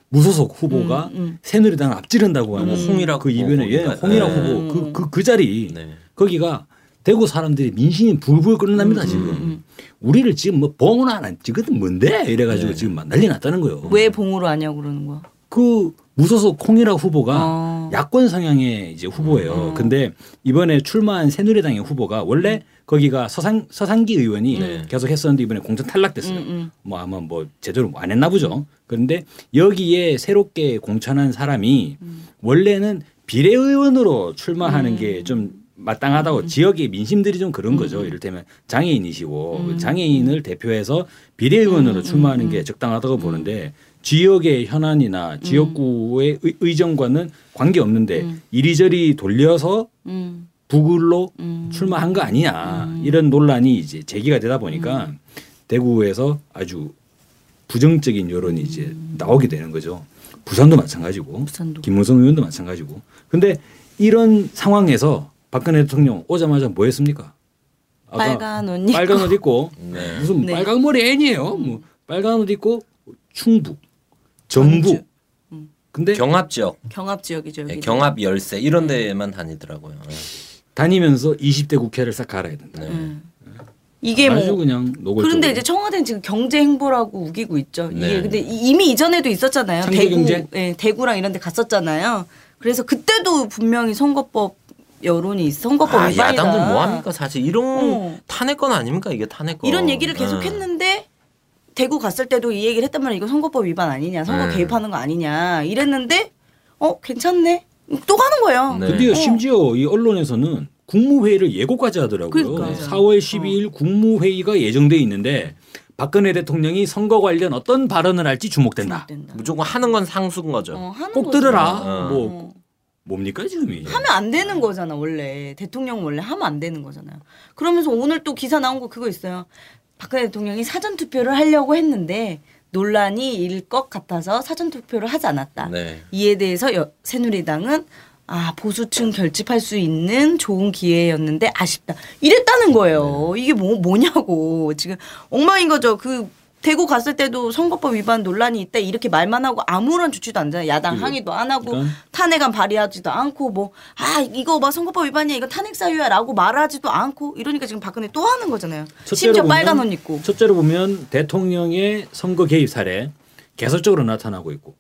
무소속 후보가 음, 음. 새누리당을 앞지른다고 하는 뭐 홍일학 그 이변에 예. 홍일학 네. 후보 그그그 자리 네. 거기가 대구 사람들이 민심이 불불 음, 끓는답니다 지금. 우리를 지금 뭐 봉은 안 찍거든 뭔데 이래가지고 네. 지금 막 난리 났다는 거예요. 왜 봉으로 하냐고 그러는 거야. 그 무소속 홍일학 후보가 어. 야권 성향의 이제 후보예요. 어. 근데 이번에 출마한 새누리당의 후보가 원래 거기가 서상 서상기 의원이 네. 계속 했었는데 이번에 공천 탈락됐어요. 음, 음. 뭐 아마 뭐 제대로 안 했나 보죠. 그런데 여기에 새롭게 공천한 사람이 음. 원래는 비례의원으로 출마하는 게 좀 마땅하다고 음. 지역의 민심들이 좀 그런 거죠. 이를테면 장애인이시고 음. 장애인을 대표해서 비례의원으로 출마하는 게 적당하다고 보는데 지역의 현안이나 지역구의 의- 의정과는 관계 없는데 이리저리 돌려서 음. 북을로 음. 출마한 거 아니냐 이런 논란이 이제 제기가 되다 보니까 음. 대구에서 아주 부정적인 여론이 이제 나오게 되는 거죠. 부산도 마찬가지고 부산도. 김무성 의원도 마찬가지고. 근데 이런 상황에서 박근혜 대통령 오자마자 뭐 했습니까? 빨간 옷 입고. 빨간 옷 입고 네. 무슨 네. 빨강 머리 애니에요. 뭐 빨간 옷 입고 충북, 전북. 전주. 근데 경합 지역, 경합 지역이죠. 네. 경합 열세 이런 데만 다니더라고요. 네. 다니면서 20대 국회를 싹 갈아야 된다. 네. 음. 이게 아주 뭐 그냥 노골적으로. 그런데 이제 청와대는 지금 경제 행보라고 우기고 있죠. 이게 네. 근데 이- 이미 이전에도 있었잖아요. 대구? 예, 대구랑 이런 데 갔었잖아요. 그래서 그때도 분명히 선거법 여론이 있- 선거법 아, 위반이다. 야당들 뭐 합니까? 사실 이런 어. 탄핵건 아닙니까? 이게 탄핵건. 이런 얘기를 계속 네. 했는데 대구 갔을 때도 이 얘기를 했단 말이야. 이거 선거법 위반 아니냐, 선거 네. 개입하는 거 아니냐 이랬는데 어 괜찮네. 또 가는 거예요. 네. 근데요 어. 심지어 이 언론에서는 국무회의를 예고까지 하더라고요. 그러니까요. 4월 12일 국무회의가 예정돼 있는데 박근혜 대통령이 선거 관련 어떤 발언을 할지 주목된다. 된다. 무조건 하는 건 상수인 거죠. 어, 하는 꼭. 들어라. 어. 뭐 뭡니까 지금이? 하면 안 되는 거잖아 원래 대통령 원래 하면 안 되는 거잖아요. 그러면서 오늘 또 기사 나온 거 그거 있어요. 박근혜 대통령이 사전 투표를 하려고 했는데 논란이 일 것 같아서 사전 투표를 하지 않았다. 네. 이에 대해서 여, 새누리당은 아 보수층 결집할 수 있는 좋은 기회였는데 아쉽다 이랬다는 거예요. 이게 뭐 뭐냐고 지금 엉망인 거죠. 그 대구 갔을 때도 선거법 위반 논란이 있다 이렇게 말만 하고 아무런 조치도 안 하잖아요. 야당. 항의도 안 하고 그러니까. 탄핵안 발의하지도 않고 뭐 아 이거 막 선거법 위반이야 이거 탄핵 사유야라고 말하지도 않고 이러니까 지금 박근혜 또 하는 거잖아요. 첫째로 심지어 보면- 빨간 옷 입고. 첫째로 보면 대통령의 선거 개입 사례 계속적으로 나타나고 있고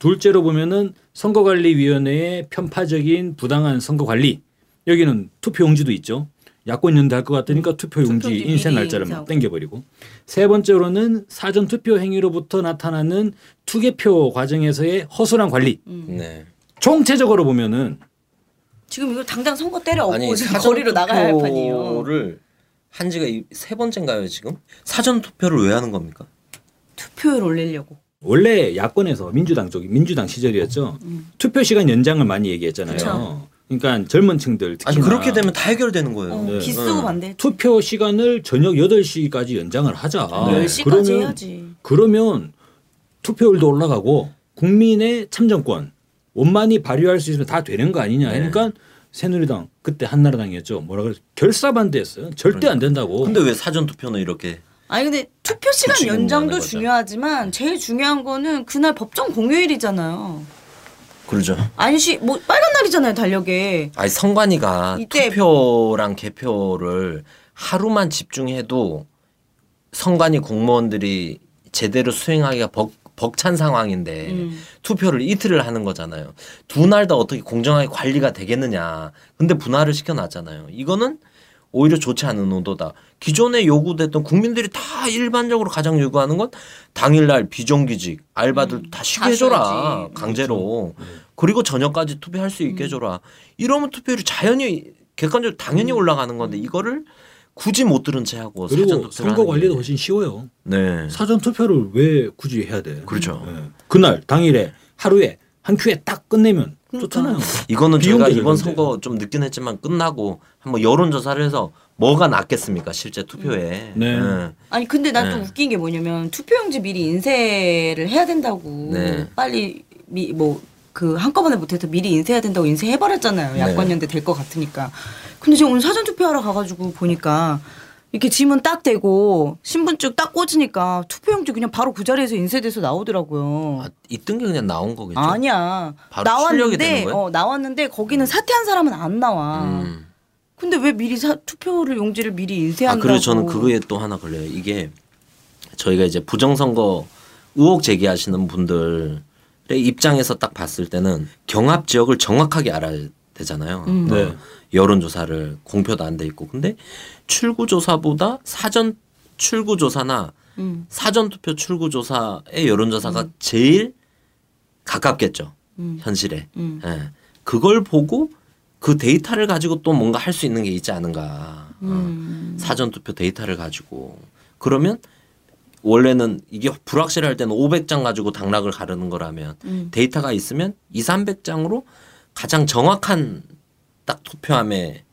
둘째로 보면은 선거관리위원회의 편파적인 부당한 선거 관리 여기는 투표용지도 있죠. 야권 연대 할 것 같으니까 투표용지 투표용지 인쇄 날짜를 막. 땡겨버리고 세 번째로는 사전 투표 행위로부터 나타나는 투개표 과정에서의 허술한 관리 음. 네. 총체적으로 보면은 지금 이거 당장 선거 때려 엎고 지금 거리로 나가야 할 판이에요. 투표를 한 지가 이- 세 번째인가요 지금? 사전 투표를 왜 하는 겁니까? 투표율 올리려고. 원래 야권에서 민주당 쪽이 민주당 시절이었죠. 투표 시간 연장을 많이 얘기했잖아요. 음. 그쵸. 그러니까 젊은 층들 특히나 아니 그렇게 되면 다 해결되는 거예요. 어, 네. 기 쓰고 반대. 투표 시간을 저녁 8시까지 연장을 하자. 네. 10시까지 그러면 해야지. 그러면 투표율도 올라가고 국민의 참정권 원만히 발휘할 수 있으면 다 되는 거 아니냐. 네. 그러니까 새누리당 그때 한나라당이었죠. 뭐라 그래 결사 반대했어요. 절대 안 된다고. 근데 왜 사전 투표는 이렇게 아니 근데 투표 시간 연장도. 중요하지만 제일 중요한 거는 그날 법정 공휴일이잖아요. 그러죠? 안시 뭐 빨간 날이잖아요 달력에. 아니 선관위가 이때- 투표랑 개표를 하루만 집중해도 선관위 공무원들이 제대로 수행하기가 벅, 벅찬 상황인데 음. 투표를 이틀을 하는 거잖아요. 두 날 다 어떻게 공정하게 관리가 되겠느냐. 근데 분할을 시켜놨잖아요. 이거는 오히려 좋지 않은 의도다. 기존에 요구됐던 국민들이 다 일반적으로 가장 요구하는 건 당일날 비정규직 알바들 다 쉬게 다 해줘라. 강제로 그리고 저녁까지 투표할 수 있게 해줘라 이러면 투표율이 자연히 객관적으로 당연히 올라가는 건데 이거를 굳이 못 들은 채 하고 사전 그리고 투표를 선거 관리도 게. 훨씬 쉬워요. 네 사전 투표를 왜 굳이 해야 돼? 그렇죠. 예. 그날 당일에 하루에 한 큐에 딱 끝내면 그러니까. 좋잖아요. 이거는 제가 이번. 선거 좀 늦긴 했지만 끝나고 한번 여론 조사를 해서 뭐가 낫겠습니까 실제 투표에 네. 네. 아니 근데 난좀 네. 웃긴 게 뭐냐면 투표용지 미리 인쇄를 해야 된다고 네. 빨리 미, 뭐. 그 한꺼번에 못해서 미리 인쇄해야 된다고 인쇄해버렸잖아요. 네. 야권 연대 될 것 같으니까. 근데 지금 오늘 사전 투표하러 가가지고 보니까 이렇게 지문 딱 대고 신분증 딱 꽂으니까 투표용지 그냥 바로 그 자리에서 인쇄돼서 나오더라고요. 아, 있던 게 그냥 나온 거겠죠. 아니야. 바로 출력이 되는 나왔는데 거예요? 어 나왔는데 거기는 사퇴한 사람은 안 나와. 음. 근데 왜 미리 사, 투표를 용지를 미리 아 인쇄한다고? 그리고 저는 그거에 또 하나 걸려요. 이게 저희가 이제 부정선거 의혹 제기하시는 분들의 입장에서 딱 봤을 때는 경합 지역을 정확하게 알아야 되잖아요. 음. 어, 네. 여론조사를 공표도 안 돼 있고 근데 출구조사보다 사전 출구조사나 음. 사전투표 출구조사의 여론조사가 제일 가깝겠죠. 음. 현실에. 음. 예. 그걸 보고 그 데이터를 가지고 또 뭔가 할 수 있는 게 있지 않은가. 어. 음. 사전투표 데이터를 가지고. 그러면 원래는 이게 불확실할 때는 500장 가지고 당락을 가르는 거라면 음. 데이터가 있으면 2, 300장으로 가장 정확한 딱 투표함에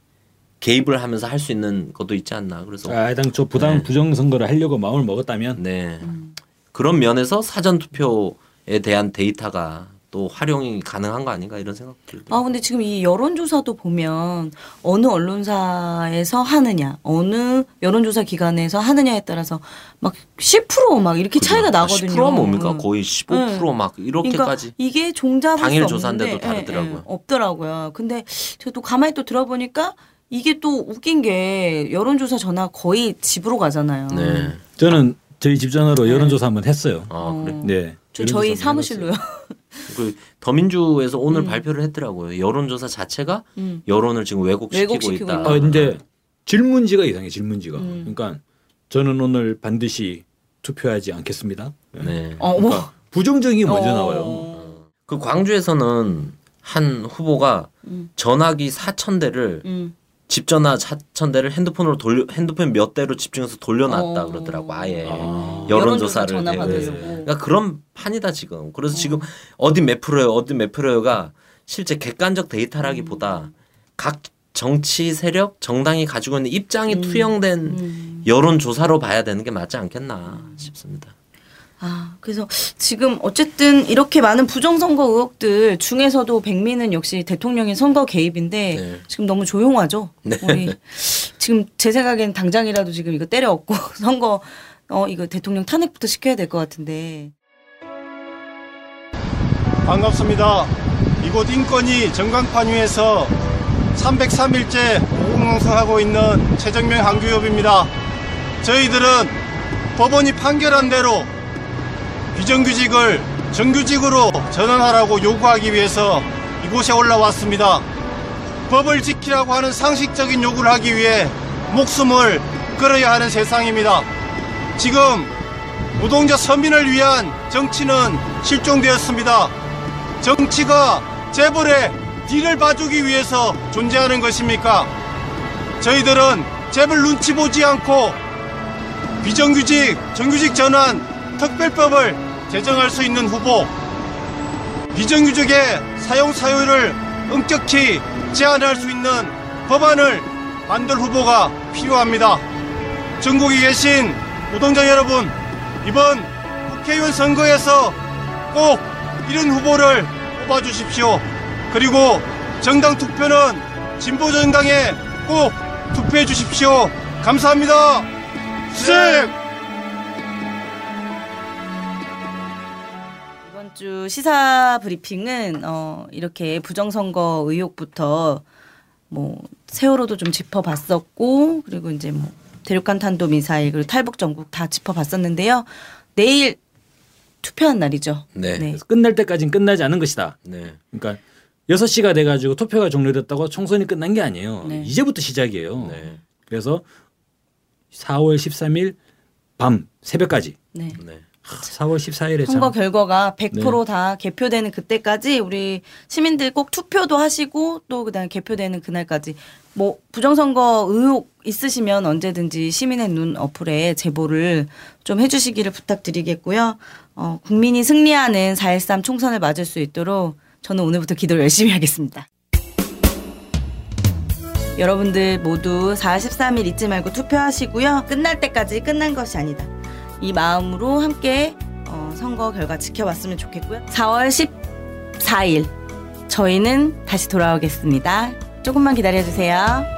개입을 하면서 할 수 있는 것도 있지 않나. 그래서 아, 당초 부당 네. 부정 선거를 하려고 마음을 먹었다면 네. 음. 그런 면에서 사전 투표에 대한 데이터가 또 활용이 가능한 거 아닌가 이런 생각 들고. 아 근데 지금 이 여론조사도 보면 어느 언론사에서 하느냐, 어느 여론조사 기관에서 하느냐에 따라서 막 10%막 이렇게 차이가 나거든요. 10%가 뭡니까? 응. 거의 15%막 이렇게까지. 그러니까 이게 종잡을 당일 수 조사인데도 없는데, 예, 다르더라고요. 예, 없더라고요. 근데 저도 가만히 또 들어보니까 이게 또 웃긴 게 여론조사 전화 거의 집으로 가잖아요. 네. 저는 저희 집 전화로 여론조사 한번 했어요. 아, 그래. 네. 저 저희 사무실로요. 그 더민주에서 오늘 발표를 했더라고요. 여론조사 자체가 음. 여론을 지금 왜곡시키고, 왜곡시키고 있다. 있다. 아 근데 질문지가 이상해 질문지가. 음. 그러니까 저는 오늘 반드시 투표하지 않겠습니다. 네. 어, 뭐. 그러니까 부정적이 먼저 어. 나와요. 그 광주에서는 한 후보가 음. 전화기 4천 대를 음. 집 전화 4천 대를 핸드폰으로 돌려 핸드폰 몇 대로 집중해서 돌려놨다 어. 그러더라고 아예 아. 여론조사를 받으려고. 그러니까 그런 판이다 지금. 그래서 지금 어디 몇 프로요, 어디 몇 프로요가 실제 객관적 데이터라기보다 음. 각 정치 세력 정당이 가지고 있는 입장이 음. 투영된 음. 여론 조사로 봐야 되는 게 맞지 않겠나 싶습니다. 아, 그래서 지금 어쨌든 이렇게 많은 부정선거 의혹들 중에서도 백미는 역시 대통령의 선거 개입인데 네. 지금 너무 조용하죠. 네. 우리 지금 제 생각엔 당장이라도 지금 이거 때려 엎고 선거 어 이거 대통령 탄핵부터 시켜야 될 것 같은데. 반갑습니다. 이곳 인권위 정강판 위에서 303일째 공공성하고 있는 최정명 항규협입니다. 저희들은 법원이 판결한 대로 비정규직을 정규직으로 전환하라고 요구하기 위해서 이곳에 올라왔습니다. 법을 지키라고 하는 상식적인 요구를 하기 위해 목숨을 걸어야 하는 세상입니다. 지금 노동자 서민을 위한 정치는 실종되었습니다. 정치가 재벌의 뒤를 봐주기 위해서 존재하는 것입니까? 저희들은 재벌 눈치 보지 않고 비정규직, 정규직 전환 특별법을 제정할 수 있는 후보, 비정규직의 사용 사유를 엄격히 제한할 수 있는 법안을 만들 후보가 필요합니다. 전국에 계신 노동자 여러분, 이번 국회의원 선거에서 꼭 이런 후보를 뽑아주십시오. 그리고 정당 투표는 진보 정당에 꼭 투표해 주십시오. 감사합니다. 수색! 주 시사 브리핑은 어, 이렇게 부정선거 의혹부터 뭐 세월호도 좀 짚어봤었고 그리고 이제 뭐 대륙간 탄도 미사일 그리고 탈북 전국 다 짚어봤었는데요. 내일 투표한 날이죠. 네. 네. 끝날 때까지는 끝나지 않은 것이다. 네. 그러니까 6시가 돼 가지고 투표가 종료됐다고 총선이 끝난 게 아니에요. 네. 이제부터 시작이에요. 네. 그래서 4월 13일 밤 새벽까지. 네. 네. 4월 14일에 선거 결과가 100%다 네. 개표되는 그때까지 우리 시민들 꼭 투표도 하시고 또 그다음에 개표되는 그날까지 뭐 부정선거 의혹 있으시면 언제든지 시민의 눈 어플에 제보를 좀 해주시기를 부탁드리겠고요. 어, 국민이 승리하는 4.13 총선을 맞을 수 있도록 저는 오늘부터 기도를 열심히 하겠습니다. 여러분들 모두 4월 13일 잊지 말고 투표하시고요. 끝날 때까지 끝난 것이 아니다. 이 마음으로 함께 어, 선거 결과 지켜봤으면 좋겠고요. 4월 14일 저희는 다시 돌아오겠습니다. 조금만 기다려주세요.